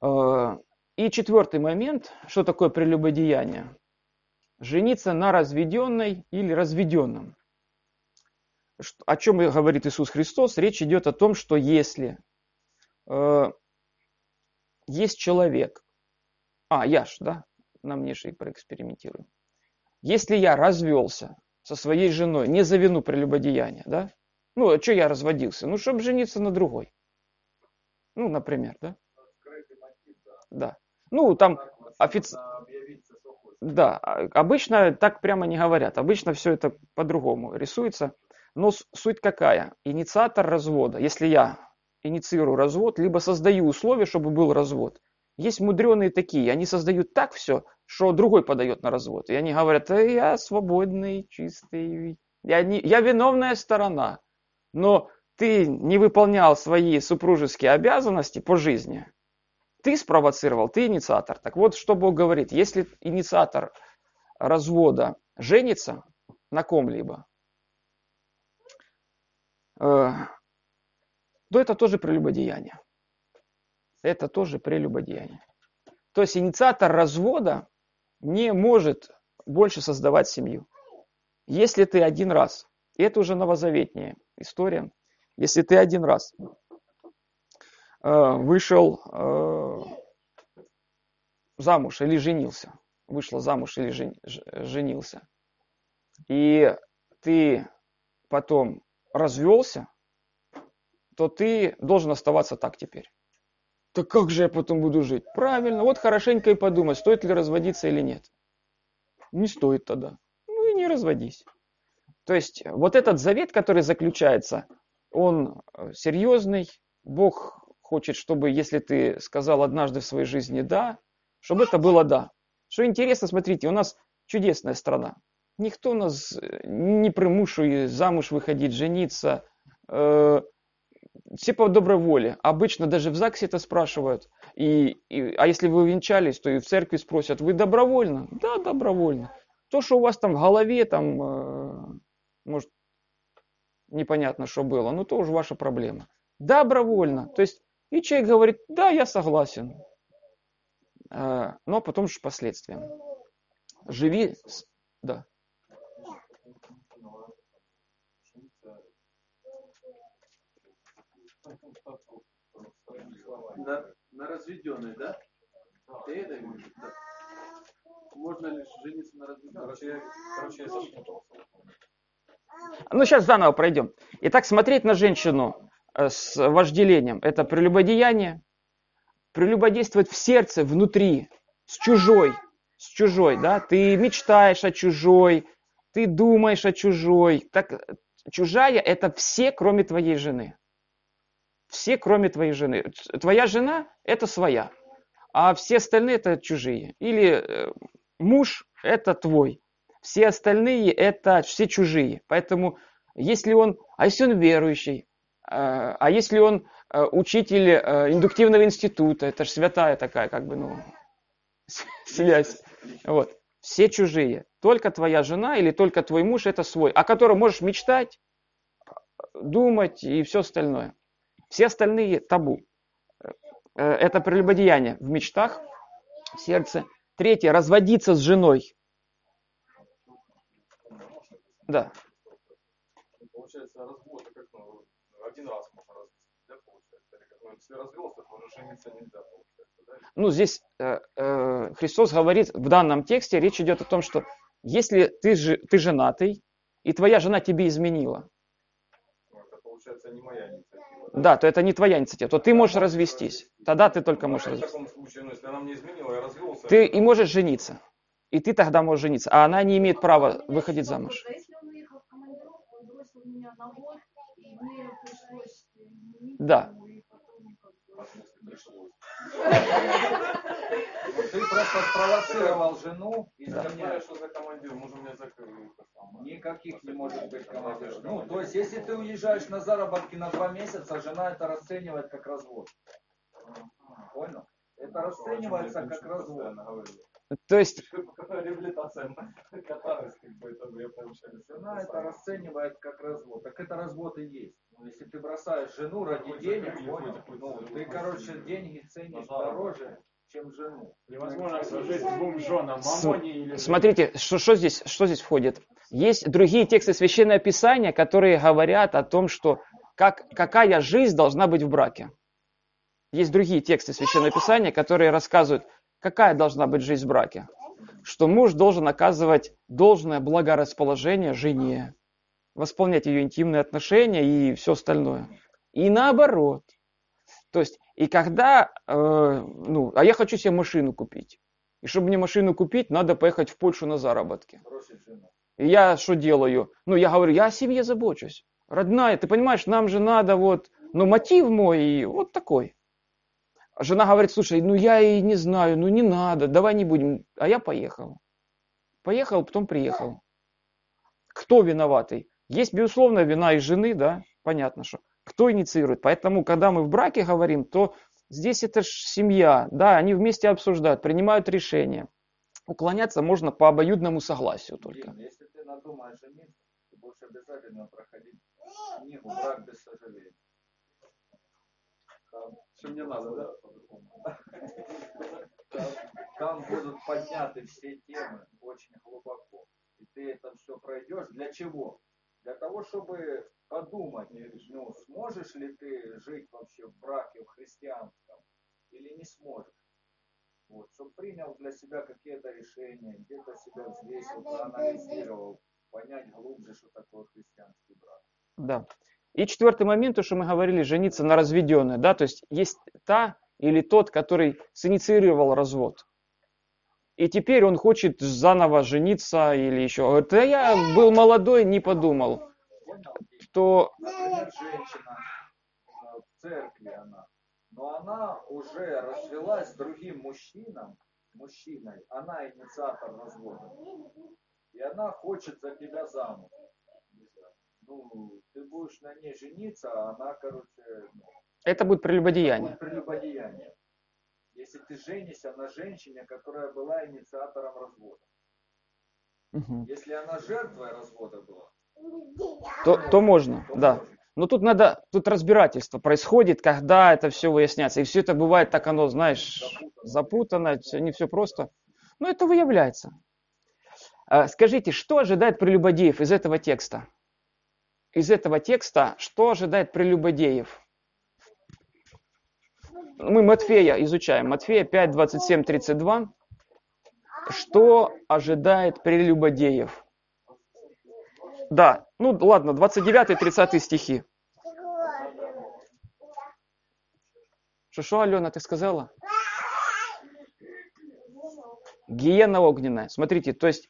А, и четвертый момент, что такое прелюбодеяние? Жениться на разведенной или разведенном. О чем говорит Иисус Христос? Речь идет о том, что если э, есть человек, а, я ж, да, на мне же и проэкспериментируем. Если я развелся со своей женой не за вину прелюбодеяния, да, ну, а что я разводился? Ну, чтобы жениться на другой. Ну, например, да? Да. Ну, там офицер... Да, а, обычно так прямо не говорят. Обычно все это по-другому рисуется. Но суть какая? Инициатор развода. Если я инициирую развод, либо создаю условия, чтобы был развод. Есть мудреные такие, они создают так все, что другой подает на развод. И они говорят, э, я свободный, чистый, я, не, я виновная сторона. Но ты не выполнял свои супружеские обязанности по жизни. Ты спровоцировал, ты инициатор. Так вот, что Бог говорит, если инициатор развода женится на ком-либо, э, то это тоже прелюбодеяние. Это тоже прелюбодеяние. То есть инициатор развода не может больше создавать семью. Если ты один раз, и это уже новозаветняя история, если ты один раз э, вышел э, замуж или женился, вышла замуж или жен, женился, и ты потом развелся, то ты должен оставаться так теперь. Так как же я потом буду жить? Правильно, вот хорошенько и подумай, стоит ли разводиться или нет. Не стоит тогда. Ну и не разводись. То есть вот этот завет, который заключается, он э, серьезный. Бог хочет, чтобы если ты сказал однажды в своей жизни «да», чтобы это было «да». Что интересно, смотрите, у нас чудесная страна. Никто нас э, не примушивает замуж выходить, жениться, э, все по доброй воле. Обычно даже в ЗАГСе это спрашивают. И, и, а если вы венчались, то и в церкви спросят, вы добровольно? Да, добровольно. То, что у вас там в голове, там, э, может, непонятно, что было, ну, то уже ваша проблема. Добровольно. То есть, и человек говорит, да, я согласен. Э, но потом же последствия. Живи, да. На, на разведенной, да? Ты это имеешь? Да. Можно ли жениться на разведенной? Короче, короче, я запутался. Ну, сейчас заново пройдем. Итак, смотреть на женщину э, с вожделением – это прелюбодеяние. Прелюбодействовать в сердце, внутри, с чужой, с чужой, да? Ты мечтаешь о чужой, ты думаешь о чужой. Так, чужая – это все, кроме твоей жены. Все, кроме твоей жены. Твоя жена – это своя, а все остальные – это чужие. Или э, муж – это твой. Все остальные – это все чужие. Поэтому, если он, а если он верующий, э, а если он э, учитель индуктивного института, это же святая такая, как бы, ну, (laughs) связь. Вот. Все чужие. Только твоя жена или только твой муж – это свой, о котором можешь мечтать, думать и все остальное. Все остальные табу. Э, это прелюбодеяние в мечтах, в сердце. Третье, разводиться с женой. Да. Получается, развод, как ну, один раз можно развестись, да, получается? Ну, если развелся, то уже жениться нельзя, получается, да? Ну, здесь э, э, Христос говорит, в данном тексте речь идет о том, что если ты, же, ты женатый, и твоя жена тебе изменила. Ну, это, получается, не моя инициатива. Да, то это не твоя инициатива, то ты можешь развестись. Тогда ты только можешь развестись. ну. Ты и можешь жениться. И ты тогда можешь жениться. А она не имеет права выходить замуж. А изменить Да. (laughs) Ты просто спровоцировал жену и Да. Я не знаю, что за командир, может, меня самое. Никаких не может быть командировок. Ну, то есть, если ты уезжаешь на заработки на два месяца, жена это расценивает как развод. Понял? Это расценивается как развод. То есть, Реабилитация. (laughs) Катарsis, как бы это я получаю. Жена это расценивает как развод. Так это развод и есть. Ну, если ты бросаешь жену ради денег, понял? Ну, ты, короче, деньги ценишь дороже, чем жену. Невозможно сложить двум женам, мамоне или... смотрите, что, что здесь, что здесь входит. Есть другие тексты Священного Писания, которые говорят о том, что как, какая жизнь должна быть в браке. Есть другие тексты Священного Писания, которые рассказывают, какая должна быть жизнь в браке. Что муж должен оказывать должное благорасположение жене, восполнять ее интимные отношения и все остальное. И наоборот. То есть, и когда, э, ну, а я хочу себе машину купить. И чтобы мне машину купить, надо поехать в Польшу на заработки. И я что делаю? Ну, я говорю, я о семье забочусь. Родная, ты понимаешь, нам же надо вот, ну, мотив мой вот такой. Жена говорит, слушай, ну я и не знаю, ну не надо, давай не будем. А я поехал. Поехал, потом приехал. Кто виноватый? Есть, безусловно, вина и жены, да, понятно, что. Кто инициирует? Поэтому, когда мы в браке говорим, то здесь это ж семья, да, они вместе обсуждают, принимают решения. Уклоняться можно по обоюдному согласию только. Дим, если ты надумаешь жениться, ты будешь обязательно проходить книгу «Брак без сожалений». Там, Что мне надо, да? там, там будут подняты все темы очень глубоко. И ты это все пройдешь. Для чего? Для того, чтобы подумать, ну, сможешь ли ты жить вообще в браке, в христианском, или не сможешь. Вот, чтобы принял для себя какие-то решения, где-то себя взвесил, проанализировал, понять глубже, что такое христианский брак. Да. И четвертый момент, то, что мы говорили, жениться на разведенной, да, то есть есть та или тот, который синициировал развод. И теперь он хочет заново жениться или еще. Да я был молодой, не подумал, Например, женщина в церкви она, но она уже развелась с другим мужчином, мужчиной, она инициатор развода. И она хочет за тебя замуж. Ну, ты будешь на ней жениться, а она, короче, это будет прелюбодеяние. будет прелюбодеяние. Если ты женишься на женщине, которая была инициатором развода. Мгм. Если она жертвой развода была, То, то можно, то да. можно. Но тут надо, тут разбирательство происходит, когда это все выясняется. И все это бывает так оно, знаешь, запутано, всё- не все просто. Но это выявляется. А, Скажите, что ожидает прелюбодеев из этого текста? Из этого текста, что ожидает прелюбодеев? Мы Матфея изучаем. Матфея 5, 27, 32. Что ожидает прелюбодеев? Да, ну ладно, 29 и 30 стихи. Что, что, Алена, ты сказала? Гиена огненная. Смотрите, то есть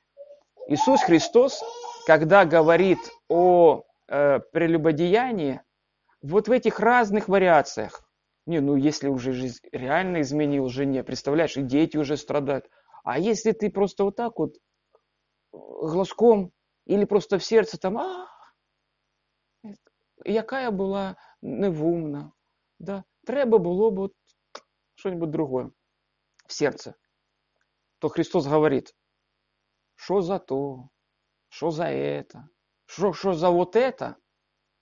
Иисус Христос, когда говорит о э, прелюбодеянии, вот в этих разных вариациях, не, ну если уже жизнь реально изменил жене, представляешь, и дети уже страдают. А если ты просто вот так вот э, глазком или просто в сердце там, а, якая була невумна, да, треба було б от что-нибудь другое в сердце, то Христос говорит, что за то, что за это, что, что за вот это,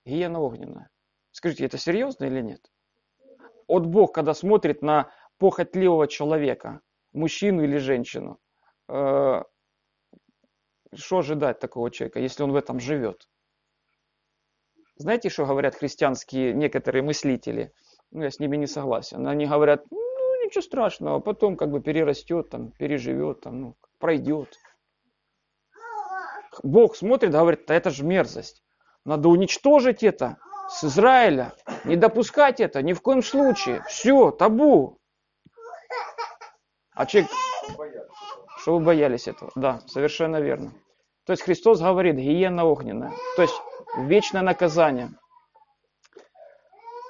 гиена огненная. Скажите, это серьезно или нет? От Бог, когда смотрит на похотливого человека, мужчину или женщину, э, что ожидать такого человека, если он в этом живет? Знаете, что говорят христианские некоторые мыслители? Ну, я с ними не согласен. Они говорят, ну, ничего страшного, потом как бы перерастет, там, переживет, там, ну, пройдет. Бог смотрит, говорит, да это же мерзость. Надо уничтожить это с Израиля. Не допускать это ни в коем случае. Все, табу. А человек, что вы боялись этого? Да, совершенно верно. То есть Христос говорит, гиена огненная. То есть вечное наказание.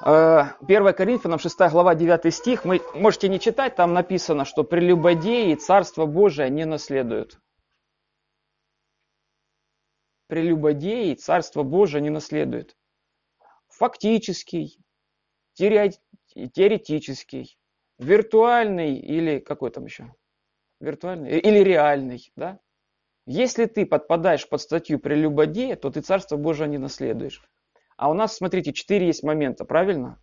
Э, 1 Коринфянам 6 глава 9 стих. Вы можете не читать, там написано, что прелюбодеи Царство Божие не наследуют. прелюбодеи Царство Божие не наследуют. Фактический, теоретический, виртуальный или какой там еще? Виртуальный или реальный, да? Если ты подпадаешь под статью прелюбодея, то ты Царство Божие не наследуешь. А у нас, смотрите, четыре есть момента, правильно?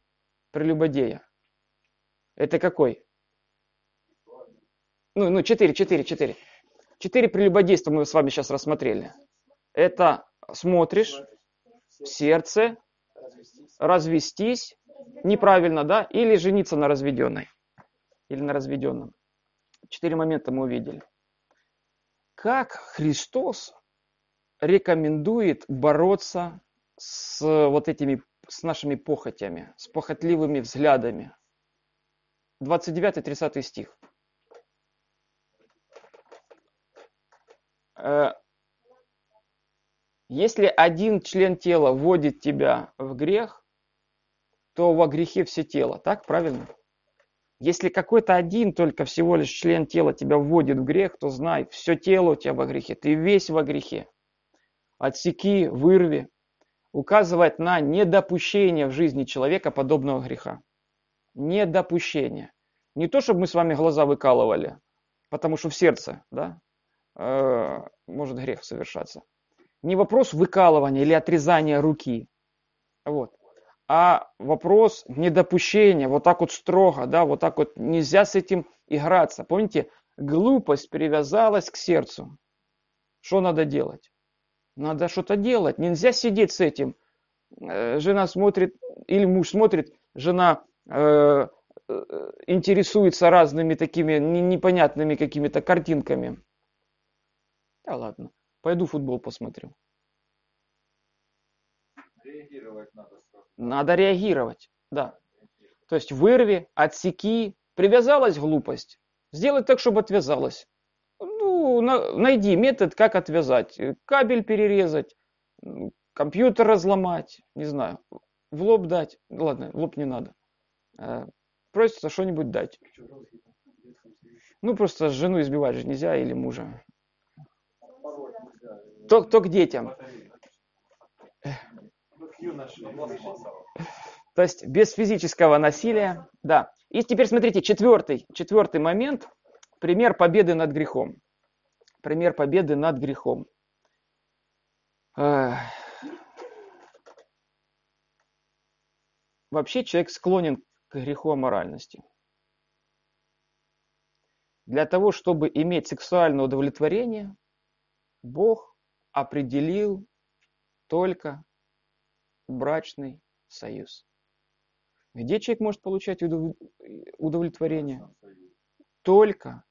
Прелюбодея. Это какой? Ну, ну, четыре, четыре, четыре. Четыре прелюбодейства мы с вами сейчас рассмотрели. Это смотришь, сердце, развестись, неправильно, да, или жениться на разведенной, или на разведенном. Четыре момента мы увидели. Как Христос рекомендует бороться с вот этими, с нашими похотями, с похотливыми взглядами. 29-30 стих. Э, если один член тела вводит тебя в грех, то во грехе все тело. Так, правильно? Если какой-то один только всего лишь член тела тебя вводит в грех, то знай, все тело у тебя во грехе, ты весь во грехе. Отсеки, вырви. Указывает на недопущение в жизни человека подобного греха. Недопущение. Не то, чтобы мы с вами глаза выкалывали, потому что в сердце да, э, может грех совершаться. Не вопрос выкалывания или отрезания руки. Вот а вопрос недопущения, вот так вот строго, да, вот так вот нельзя с этим играться. Помните, глупость привязалась к сердцу. Что надо делать? Надо что-то делать. Нельзя сидеть с этим. Э, жена смотрит, или муж смотрит, жена э, э, интересуется разными такими непонятными какими-то картинками. Да ладно, пойду футбол посмотрю. Реагировать надо надо реагировать, да. То есть вырви, отсеки, привязалась глупость, сделай так, чтобы отвязалась. Ну, на, найди метод, как отвязать. Кабель перерезать, компьютер разломать, не знаю, в лоб дать. Ладно, в лоб не надо. Э, просто что-нибудь дать. Ну, просто жену избивать же нельзя или мужа. То, то к детям. То есть без физического насилия, да. И теперь смотрите, четвертый, четвертый момент, пример победы над грехом. Пример победы над грехом. Вообще человек склонен к греху аморальности. Для того, чтобы иметь сексуальное удовлетворение, Бог определил только брачный союз. Где человек может получать удовлетворение? Только.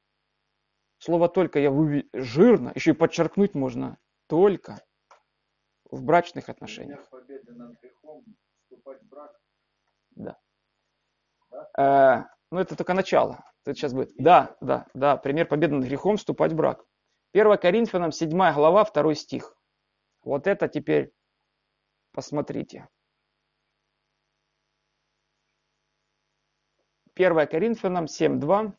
Слово только я вывел жирно, еще и подчеркнуть можно. Только в брачных отношениях. да? Э, ну, это только начало. Это сейчас будет. Да, да, да. Пример победы над грехом, вступать в брак. 1 Коринфянам 7 глава, 2 стих. Вот это теперь Посмотрите. 1 Коринфянам 7.2.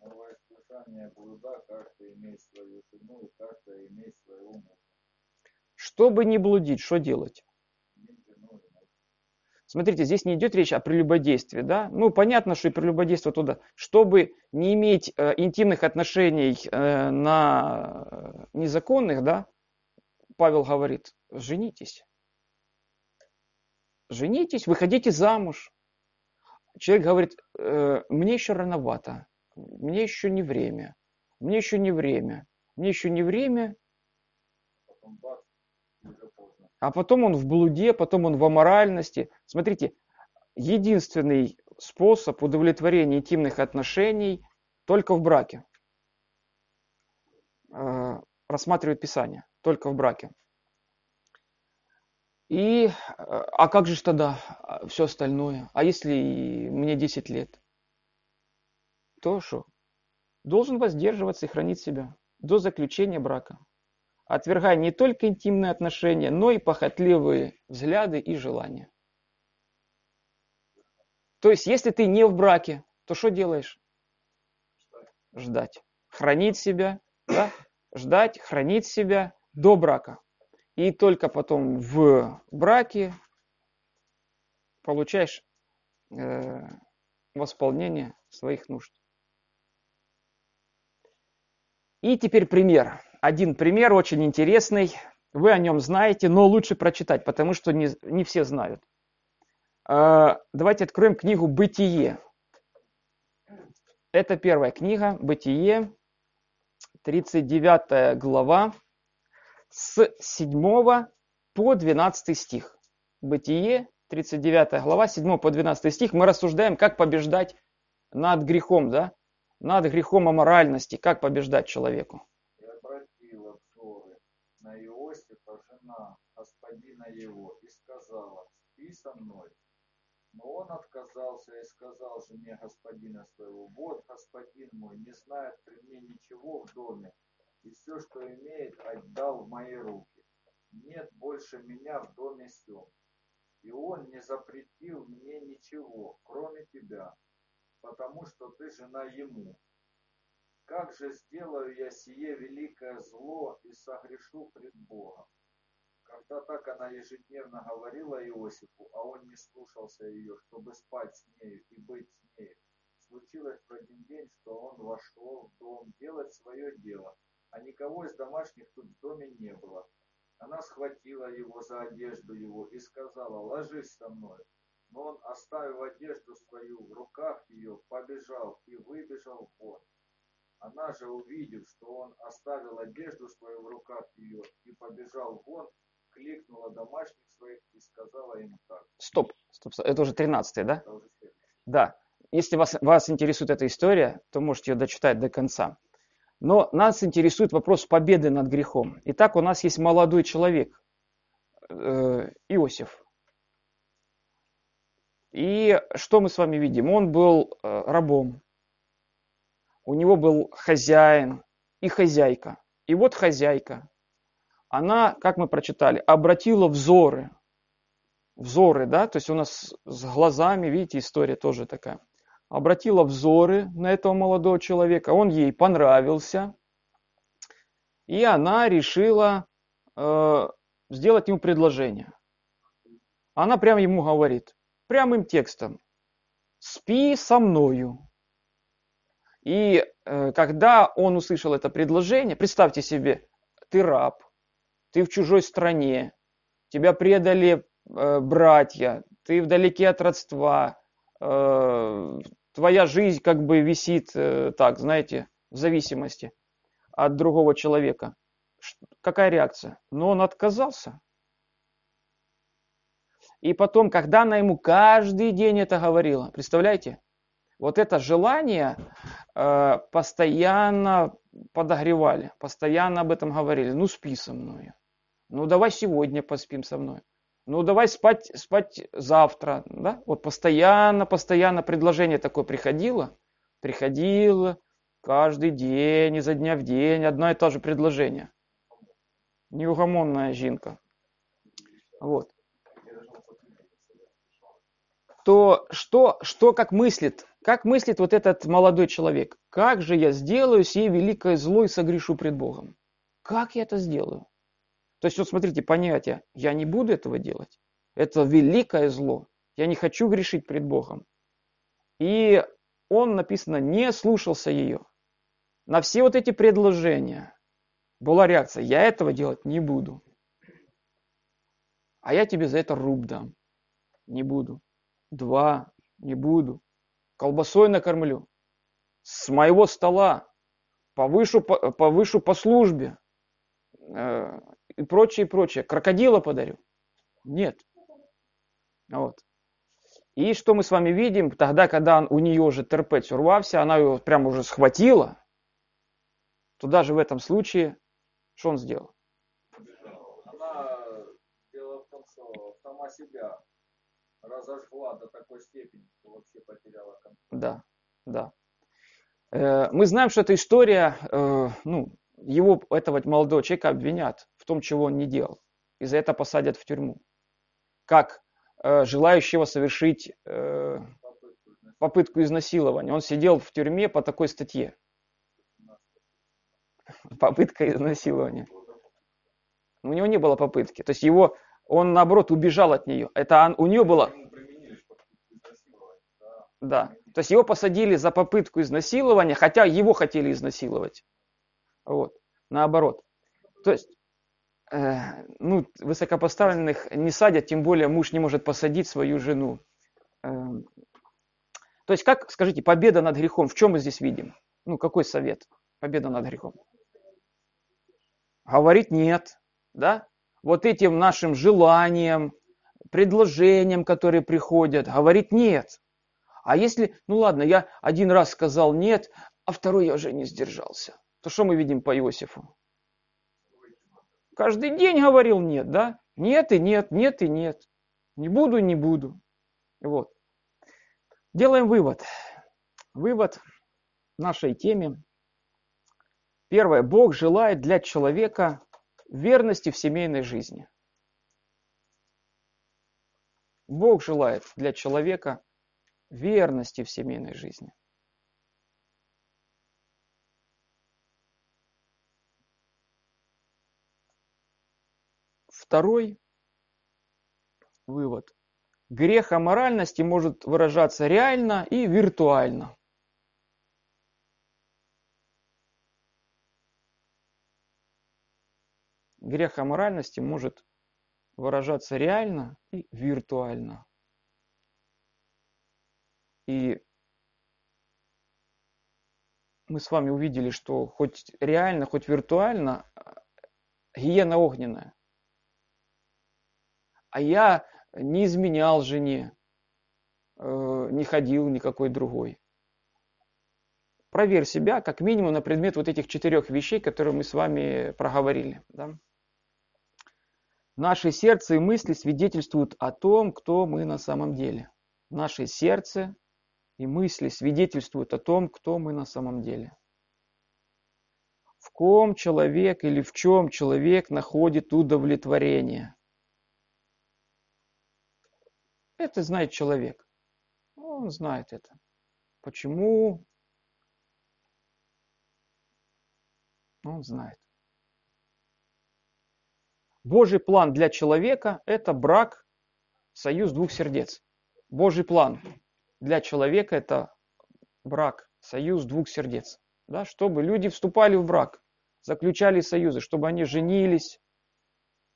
Новое слышание блуда, каждый имеет свою жену и каждый имеет своего мужа. Чтобы не блудить, что делать? Смотрите, здесь не идет речь о прелюбодействе, да? Ну, понятно, что и прелюбодейство туда. Чтобы не иметь э, интимных отношений э, на э, незаконных, да, Павел говорит, женитесь. Женитесь, выходите замуж. Человек говорит, э, мне еще рановато, мне еще не время, мне еще не время, мне еще не время. Потом бац, а потом он в блуде, потом он в аморальности. Смотрите, единственный способ удовлетворения интимных отношений только в браке. Э, рассматривает Писание, только в браке. И, э, а как же тогда все остальное? А если мне 10 лет? То что? Должен воздерживаться и хранить себя до заключения брака. Отвергая не только интимные отношения, но и похотливые взгляды и желания. То есть, если ты не в браке, то что делаешь? Ждать. Хранить себя, да? ждать, хранить себя до брака. И только потом в браке получаешь э, восполнение своих нужд. И теперь пример. Один пример очень интересный. Вы о нем знаете, но лучше прочитать, потому что не, не все знают. Э, давайте откроем книгу «Бытие». Это первая книга «Бытие», 39 глава, с 7 по 12 стих. Бытие, 39 глава, 7 по 12 стих. Мы рассуждаем, как побеждать над грехом, да? Над грехом аморальности, как побеждать человеку. И обратила взоры на Жена господина его и сказала, спи со мной. Но он отказался и сказал жене господина своего, вот господин мой не знает при мне ничего в доме, и все, что имеет, отдал в мои руки. Нет больше меня в доме сем. И он не запретил мне ничего, кроме тебя, потому что ты жена ему. Как же сделаю я сие великое зло и согрешу пред Богом? Когда так она ежедневно говорила Иосифу, а он не слушался ее, чтобы спать с нею и быть с нею, случилось в один день, что он вошел в дом делать свое дело, а никого из домашних тут в доме не было. Она схватила его за одежду его и сказала, ложись со мной. Но он, оставив одежду свою в руках ее, побежал и выбежал вон. Она же, увидев, что он оставил одежду свою в руках ее и побежал вон, кликнула домашних своих и сказала им так. Стоп, стоп, стоп. это уже 13 да? Это уже. Да. Если вас, вас интересует эта история, то можете ее дочитать до конца. Но нас интересует вопрос победы над грехом. Итак, у нас есть молодой человек, э, Иосиф. И что мы с вами видим? Он был э, рабом. У него был хозяин и хозяйка. И вот хозяйка, она, как мы прочитали, обратила взоры. Взоры, да, то есть у нас с глазами, видите, история тоже такая. Обратила взоры на этого молодого человека, он ей понравился. И она решила э, сделать ему предложение. Она прямо ему говорит, прямым текстом, спи со мною. И э, когда он услышал это предложение, представьте себе, ты раб, ты в чужой стране, тебя предали э, братья, ты вдалеке от родства, э, твоя жизнь как бы висит э, так, знаете, в зависимости от другого человека. Ш- Какая реакция? Но он отказался. И потом, когда она ему каждый день это говорила, представляете? Вот это желание э, постоянно подогревали, постоянно об этом говорили. Ну, спи со мной. Ну, давай сегодня поспим со мной. Ну, давай спать, спать завтра. Да? Вот постоянно, постоянно предложение такое приходило. Приходило каждый день, изо дня в день, одно и то же предложение. Неугомонная жинка. Вот. То что, что как мыслит, как мыслит вот этот молодой человек? Как же я сделаю сие великое зло и согрешу пред Богом? Как я это сделаю? То есть вот смотрите, понятие, я не буду этого делать. Это великое зло. Я не хочу грешить пред Богом. И он, написано, не слушался ее. На все вот эти предложения была реакция, я этого делать не буду. А я тебе за это руб дам. Не буду. Два. Не буду. Колбасой накормлю. С моего стола. Повышу по, повышу по службе. И прочее, и прочее. Крокодила подарю. Нет. Вот. И что мы с вами видим, тогда, когда он- у нее уже терпець урвався, она его прямо уже схватила, то даже в этом случае, что он сделал? Она, дело в том, что сама себя разожгла до такой степени, что вообще потеряла контроль. Да, да. Э, Мы знаем, что эта история, э, ну, его, этого молодого человека обвинят в том, чего он не делал. И за это посадят в тюрьму. Как э, желающего совершить э, попытку изнасилования. Он сидел в тюрьме по такой статье. Попытка изнасилования. У него не было попытки. То есть его, он наоборот убежал от нее. Это он, у нее было... Да. То есть его посадили за попытку изнасилования, хотя его хотели изнасиловать. Вот. Наоборот. То есть, э, ну, высокопоставленных не садят, тем более муж не может посадить свою жену. Эм, то есть, как, скажите, победа над грехом, в чем мы здесь видим? Ну, какой совет? Победа над грехом. Говорить нет, да? Вот этим нашим желаниям, предложениям, которые приходят, говорить нет. А если, ну ладно, я один раз сказал нет, а второй я уже не сдержался, то что мы видим по Иосифу? Каждый день говорил нет, да? Нет и нет, нет и нет. Не буду, не буду. Вот. Делаем вывод. Вывод нашей теме. Первое. Бог желает для человека верности в семейной жизни. Бог желает для человека верности в семейной жизни. Второй вывод. Грех аморальности может выражаться реально и виртуально. Грех аморальности может выражаться реально и виртуально. И мы с вами увидели, что хоть реально, хоть виртуально, гиена огненная. А я не изменял жене, э, не ходил никакой другой. Проверь себя как минимум на предмет вот этих четырех вещей, которые мы с вами проговорили. Да? Наше сердце и мысли свидетельствуют о том, кто мы на самом деле. Наше сердце и мысли свидетельствуют о том, кто мы на самом деле. В ком человек или в чем человек находит удовлетворение. Это знает человек. Он знает это. Почему? Он знает. Божий план для человека – это брак, союз двух сердец. Божий план для человека – это брак, союз двух сердец. Да, чтобы люди вступали в брак, заключали союзы, чтобы они женились,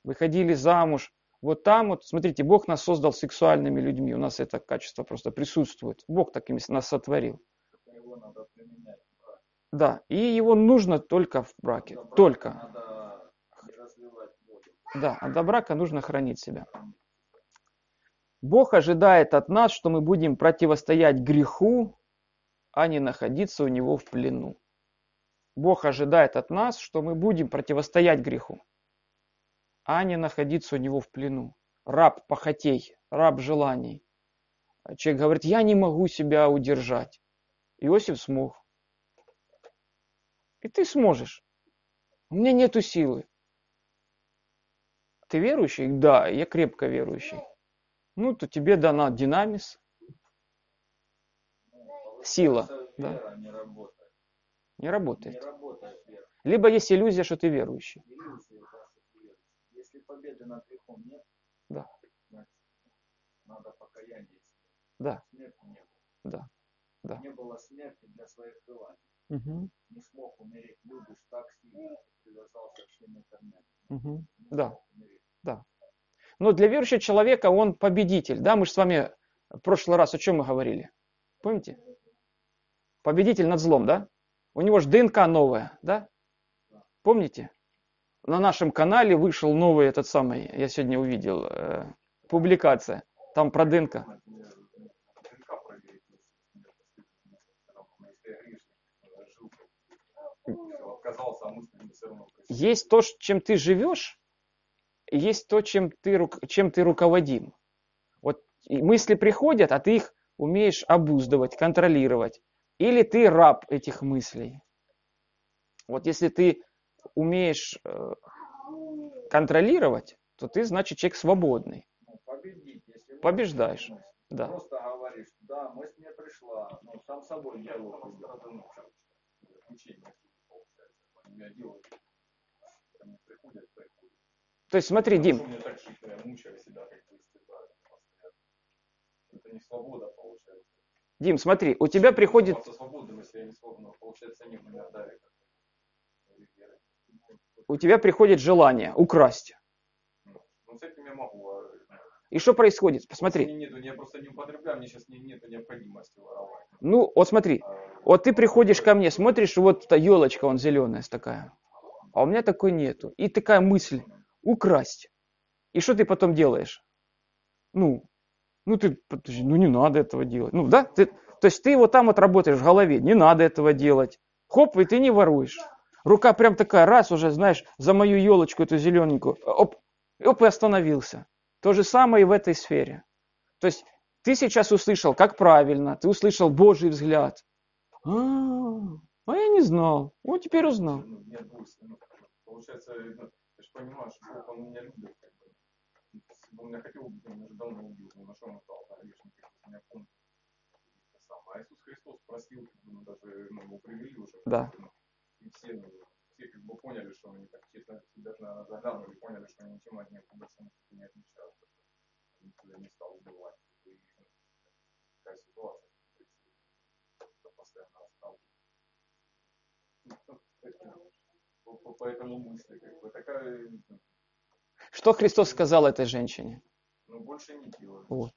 выходили замуж. Вот там вот, смотрите, Бог нас создал сексуальными людьми, у нас это качество просто присутствует. Бог такими нас сотворил. Его надо применять. в браке. Да, и его нужно только в браке, До только. Надо. Да, а до брака нужно хранить себя. Бог ожидает от нас, что мы будем противостоять греху, а не находиться у него в плену. Бог ожидает от нас, что мы будем противостоять греху, а не находиться у него в плену. Раб похотей, раб желаний. Человек говорит, я не могу себя удержать. Иосиф смог. И ты сможешь. У меня нету силы. Ты верующий? Да, я крепко верующий. Ну, то тебе дана динамис, Сила, да. Не работает. Либо есть иллюзия, что ты верующий да, что ты веришь. Если победы над грехом нет, Да. значит, надо покаяние. Да. Смерти не было. Да. Да. Не было смерти для своих желаний. Мгм, Не смог умереть. Любишь так сильно, что привязался всем интернетом. мгм. Не Да. умереть. Но для верующего человека он победитель. Да, мы же с вами в прошлый раз о чем мы говорили? Помните? Победитель над злом, да? У него же ДНК новая, да? Помните? На нашем канале вышел новый этот самый, я сегодня увидел, э, публикация. Там про ДНК. Есть то, чем ты живешь, есть то, чем ты, чем ты руководим. Вот мысли приходят, а ты их умеешь обуздывать, контролировать. Или ты раб этих мыслей. Вот если ты умеешь э, контролировать, то ты, значит, человек свободный. Ну, победить, если Побеждаешь. Да. Просто говоришь, да, мысль мне пришла, ну, сам собой диалог. То есть смотри, Дим. Дим, смотри, у тебя приходит, свобода, если я не свободна, получается, они меня давят. У тебя приходит желание украсть. Ну, с этим я могу. а, И что происходит? Мне Посмотри. нету, я просто не употребляю, мне сейчас не, нету необходимости воровать. Ну, вот смотри, А, вот ты приходишь ко мне, смотришь, вот эта елочка, он зеленая такая, а у меня такой нету. И такая мысль, украсть. И что ты потом делаешь? Ну, ну ты, ну не надо этого делать. Ну да, ты, то есть ты вот там вот работаешь в голове, не надо этого делать. Хоп, и ты не воруешь. Рука прям такая, раз уже, знаешь, за мою елочку эту зелененькую, оп, оп, и остановился. То же самое и в этой сфере. То есть ты сейчас услышал, как правильно, ты услышал Божий взгляд. А, а я не знал. Вот теперь узнал. Получается, ты же понимаешь, что Бог, он меня любит. Он меня хотел убить, он меня давно убил. Ну, на что он стал, да, меня помнит. А Иисус Христос просил, ну, даже ну, его привели уже. Да. ну, И все, все как бы поняли, что они так честно даже заглянули, поняли, что они ничем от них по большому счету не отличаются. Никто не стал убивать. И, ну, такая ситуация. то есть, это постоянно осталось. По, по, по этому мысли, как бы такая, ну, Что Христос сказал этой женщине? ну больше не делать. Вот.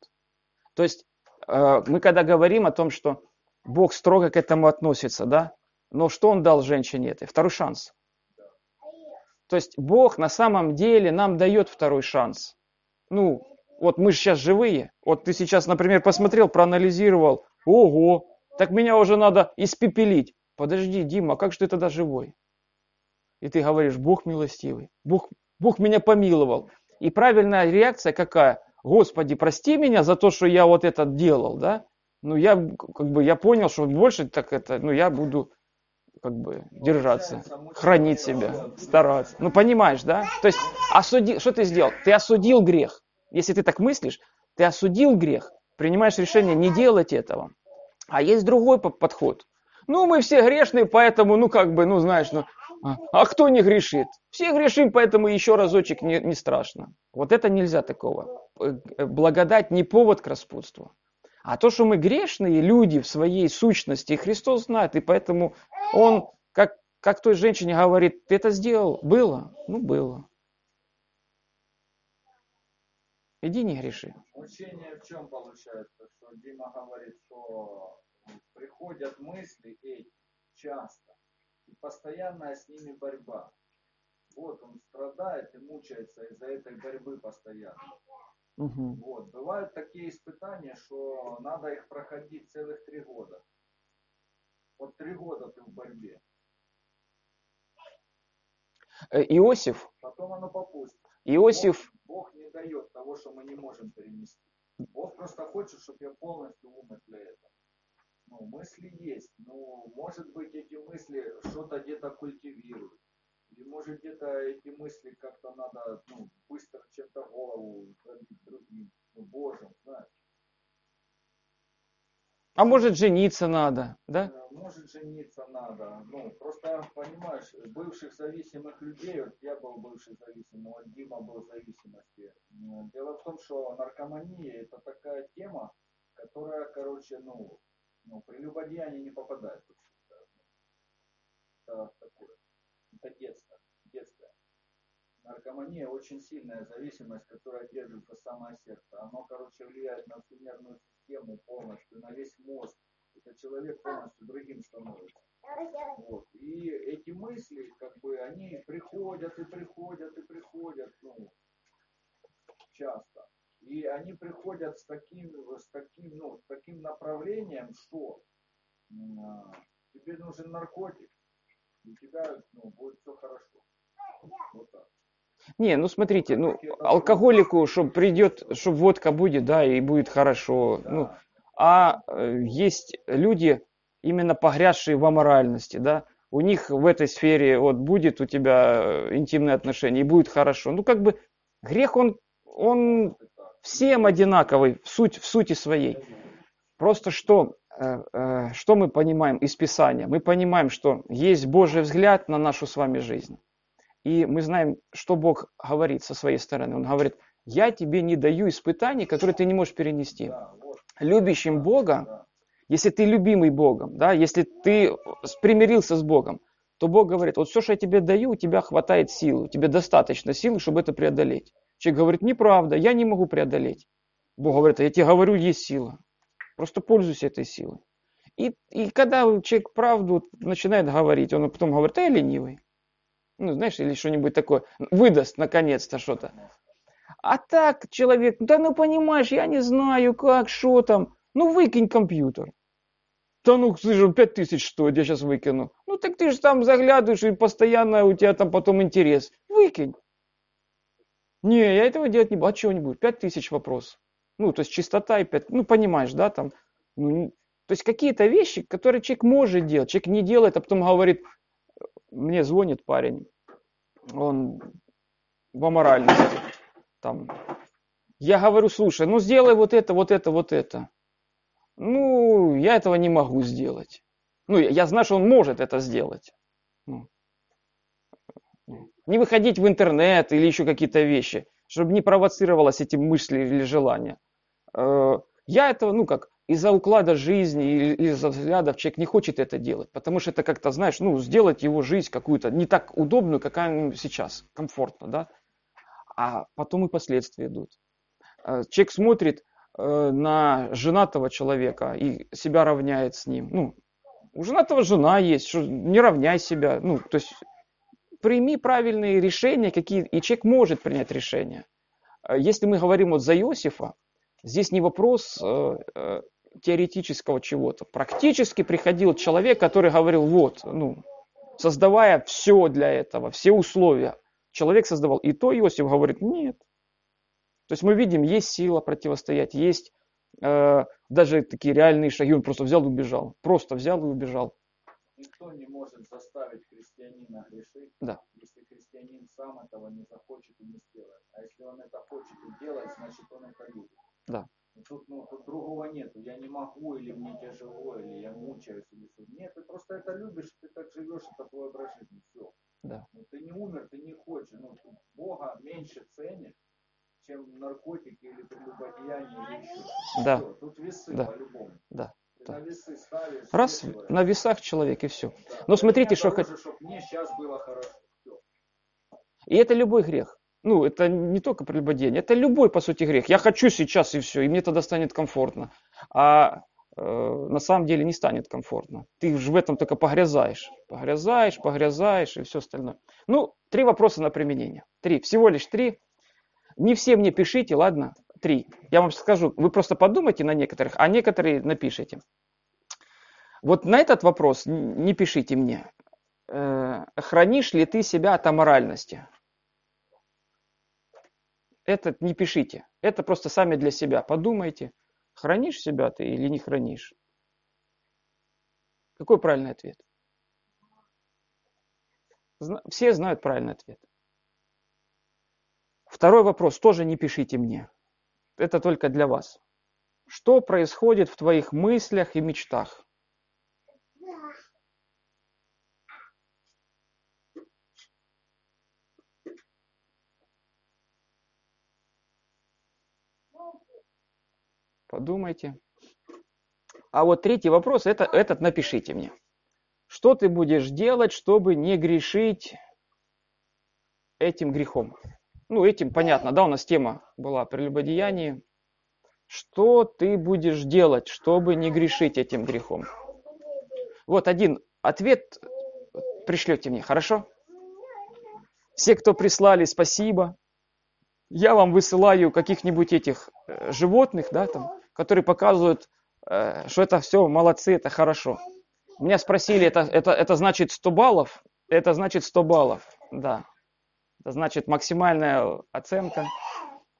То есть э, мы когда говорим о том, что Бог строго к этому относится, да, но что Он дал женщине этой? Второй шанс. То есть Бог на самом деле нам дает второй шанс. Ну, вот мы же сейчас живые. Вот ты сейчас, например, посмотрел, проанализировал. Ого, так меня уже надо испепелить. Подожди, Дима, а как же ты тогда живой? И ты говоришь, Бог милостивый. Бог, Бог меня помиловал. И правильная реакция какая? Господи, прости меня за то, что я вот это делал, да? Ну, я как бы я понял, что больше так это, ну, я буду как бы держаться, хранить себя, стараться. Ну, понимаешь, да? То есть, осуди, что ты сделал? Ты осудил грех. Если ты так мыслишь, ты осудил грех, принимаешь решение не делать этого. А есть другой по- подход. Ну, мы все грешные, поэтому, ну, как бы, ну, знаешь, ну, а, а кто не грешит? Все грешим, поэтому еще разочек не, не страшно. Вот это нельзя такого. Э, э, Благодать не повод к распутству. А то, что мы грешные люди в своей сущности, Христос знает, и поэтому Он, как, как той женщине говорит, ты это сделал? Было? Ну, было. Иди не греши. Учение в чем получается, что Дима говорит, что приходят мысли эти часто, и постоянная с ними борьба. Вот он страдает и мучается из-за этой борьбы постоянно. Мгм. Вот. Бывают такие испытания, что надо их проходить целых три года. Вот три года ты в борьбе. Э, Иосиф, Потом оно попустит. Иосиф, Бог, Бог не дает того, что мы не можем перенести. Бог просто хочет, чтобы я полностью умер для этого. Ну, мысли есть. Ну, может быть, эти мысли что-то где-то культивируют. Или может где-то эти мысли как-то надо ну, быстро чем-то голову пробить другим, ну, Божьим, знаешь. а может жениться надо, да? Может жениться надо. Ну, просто, понимаешь, бывших зависимых людей, вот я был бывший зависимый, вот Дима был в зависимости. Дело в том, что наркомания это такая тема, которая, короче, ну, ну прелюбодеяние не попадает. Это такое. Это детство. Детское. Наркомания очень сильная зависимость, которая держит за самое сердце. Оно, короче, влияет на всю нервную систему полностью, на весь мозг. Это человек полностью другим становится. Вот. И эти мысли, как бы, они приходят и приходят и приходят, ну, часто. И они приходят с таким, с таким, ну, с таким направлением, что а, тебе нужен наркотик, у тебя ну, будет все хорошо. Вот так. Не, ну смотрите, ну алкоголику, чтобы придет, чтобы водка будет, да, и будет хорошо. Ну, Да. а э, есть люди, именно погрязшие в аморальности, да. у них в этой сфере вот будет у тебя э, интимные отношения и будет хорошо. Ну как бы грех он, он всем одинаковый в, суть, в сути своей. Просто что, что мы понимаем из Писания? Мы понимаем, что есть Божий взгляд на нашу с вами жизнь. И мы знаем, что Бог говорит со своей стороны. Он говорит, я тебе не даю испытаний, которые ты не можешь перенести. Любящим Бога, если ты любимый Богом, да, если ты примирился с Богом, то Бог говорит, вот все, что я тебе даю, у тебя хватает силы, у тебя достаточно силы, чтобы это преодолеть. Человек говорит, неправда, я не могу преодолеть. Бог говорит, а я тебе говорю, есть сила. Просто пользуйся этой силой. И, и когда человек правду начинает говорить, он потом говорит, я ленивый. Ну, знаешь, или что-нибудь такое. Выдаст наконец-то что-то. А так человек, да ну понимаешь, я не знаю, как, что там. Ну выкинь компьютер. Да ну, слушай, пять тысяч стоит, я сейчас выкину. Ну так ты же там заглядываешь, и постоянно у тебя там потом интерес. Выкинь. Не, я этого делать не буду. А чего не будет? Пять тысяч вопрос. Ну, то есть чистота и пять, ну понимаешь, да, там. Ну, то есть какие-то вещи, которые человек может делать, человек не делает, а потом говорит, мне звонит парень, он в аморальности. Там. Я говорю, слушай, ну сделай вот это, вот это, вот это. Ну, я этого не могу сделать. Ну, я знаю, что он может это сделать. Ну. Не выходить в интернет или еще какие-то вещи, чтобы не провоцировалось эти мысли или желания. Э, Я этого, ну как, из-за уклада жизни или из-за взглядов человек не хочет это делать, потому что это как-то, знаешь, ну, сделать его жизнь какую-то не так удобную, какая сейчас, комфортно, да, а потом и последствия идут. Э, Человек смотрит э, на женатого человека и себя равняет с ним. Ну, у женатого жена есть, не равняй себя. Ну, то есть прими правильные решения, какие, и человек может принять решение. Если мы говорим вот за Иосифа, здесь не вопрос э, э, теоретического чего-то. Практически приходил человек, который говорил, вот, ну, создавая все для этого, все условия, человек создавал. И то Иосиф говорит, нет. То есть мы видим, есть сила противостоять, есть э, даже такие реальные шаги. Он просто взял и убежал. Просто взял и убежал. Никто не может заставить христианина грешить, Да. если христианин сам этого не захочет и не сделает. А если он это хочет и делает, значит он это любит. Да. И тут, ну, тут другого нету. Я не могу, или мне тяжело, или я мучаюсь, или что. Нет, ты просто это любишь, ты так живешь, это твой образ жизни. Все. Да. Ну, ты не умер, ты не хочешь. Ну, Бога меньше ценишь, чем наркотики или прелюбодеяние или еще. Да. Всё, Тут весы Да. по-любому. Да. Ты Да. на весы ставишь. Раз взвешиваешь. на весах человек и все. Да. Но смотрите, Для что чтоб мне сейчас было хорошо. Всё. И это любой грех. Ну, это не только прелюбодеяние, это любой, по сути, грех. Я хочу сейчас и все, и мне тогда станет комфортно. А э, на самом деле не станет комфортно. Ты же в этом только погрязаешь. Погрязаешь, погрязаешь и все остальное. Ну, три вопроса на применение. Три. Всего лишь три. Не все мне пишите, ладно? Три. Я вам скажу, вы просто подумайте на некоторых, а некоторые напишите. Вот на этот вопрос не пишите мне. Э, Хранишь ли ты себя от аморальности? Это не пишите. Это просто сами для себя. Подумайте, хранишь себя ты или не хранишь. Какой правильный ответ? Все знают правильный ответ. Второй вопрос тоже не пишите мне. Это только для вас. Что происходит в твоих мыслях и мечтах? Подумайте. А вот третий вопрос, это, этот напишите мне. Что ты будешь делать, чтобы не грешить этим грехом? Ну, этим понятно, да, у нас тема была прелюбодеяние. Что ты будешь делать, чтобы не грешить этим грехом? Вот один ответ пришлете мне, хорошо? Все, кто прислали, спасибо. Я вам высылаю каких-нибудь этих э, животных, да, там, которые показывают, э, что это все молодцы, это хорошо. Меня спросили, это, это, это значит 100 баллов? Это значит 100 баллов, да. Это значит максимальная оценка.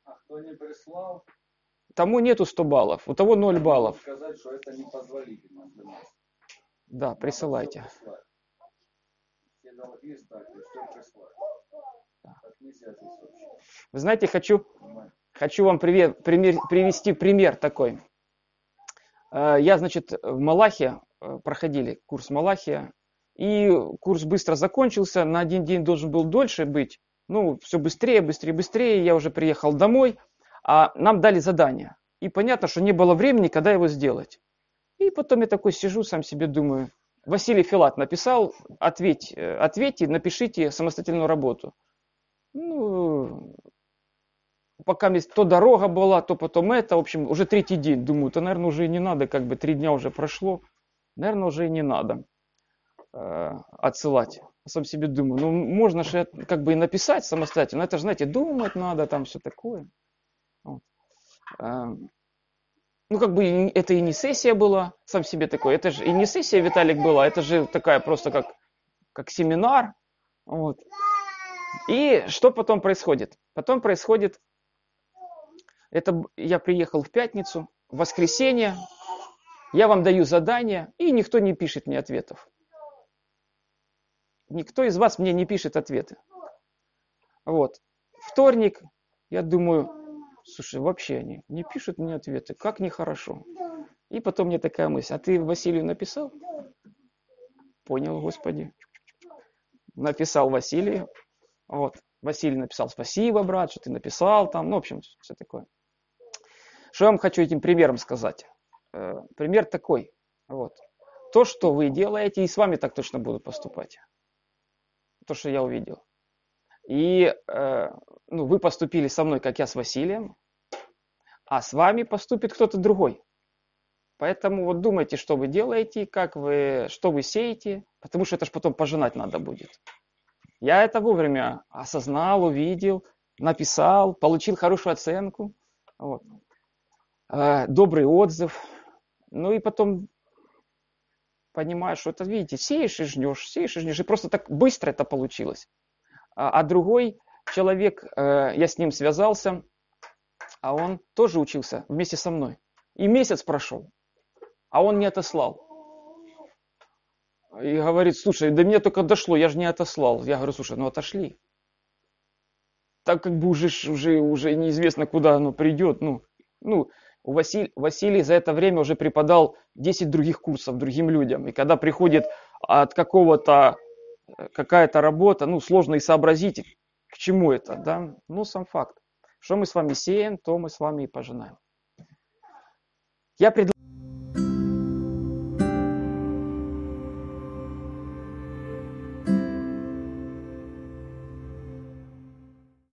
А кто не прислал, Тому нету 100 баллов, у того 0 баллов. сказать, что это непозволительно для нас. Да, присылайте. Вы знаете, хочу? Хочу вам привести пример такой. Э, Я, значит, в Малахе э, проходили курс Малахия, и курс быстро закончился, на один день должен был дольше быть. Ну, все быстрее, быстрее, быстрее, я уже приехал домой, а нам дали задание. И понятно, что не было времени, когда его сделать. И потом я такой сижу, сам себе думаю, Василий Филат написал, ответь, э, ответьте, напишите самостоятельную работу. Ну, пока то дорога была, то потом это, в общем, уже третий день. Думаю, то, наверное, уже и не надо, как бы три дня уже прошло, наверное, уже и не надо э, отсылать. Сам себе думаю, ну, можно же как бы и написать самостоятельно, это же, знаете, думать надо, там все такое. Вот. Э, ну, как бы это и не сессия была, сам себе такой, это же и не сессия, Виталик, была, это же такая просто как, как семинар. Вот. И что потом происходит? Потом происходит, это я приехал в пятницу, в воскресенье, я вам даю задание, и никто не пишет мне ответов. Никто из вас мне не пишет ответы. Вот. Вторник, я думаю, слушай, вообще они не пишут мне ответы, как нехорошо. И потом мне такая мысль, а ты Василию написал? Понял, Господи. Написал Василию. Вот. Василий написал спасибо, брат, что ты написал там. Ну, в общем, все такое. Что я вам хочу этим примером сказать? Э, Пример такой. Вот. То, что вы делаете, и с вами так точно будут поступать. То, что я увидел. И э, ну, вы поступили со мной, как я с Василием, а с вами поступит кто-то другой. Поэтому вот думайте, что вы делаете, как вы, что вы сеете, потому что это же потом пожинать надо будет. Я это вовремя осознал, увидел, написал, получил хорошую оценку, вот. Э, добрый отзыв. Ну и потом понимаешь, что это, видите, сеешь и жнешь, сеешь и жнешь, и просто так быстро это получилось. А, а другой человек, э, я с ним связался, а он тоже учился вместе со мной. И месяц прошел, а он не отослал. И говорит, слушай, до меня только дошло, я же не отослал. Я говорю, слушай, ну отошли. Так как бы уже, уже, уже неизвестно, куда оно придет. Ну, ну Василь, Василий за это время уже преподал 10 других курсов другим людям. И когда приходит от какого-то э, какая-то работа, ну, сложно и сообразить, к чему это, да. Ну, сам факт. Что мы с вами сеем, то мы с вами и пожинаем. Я предлагаю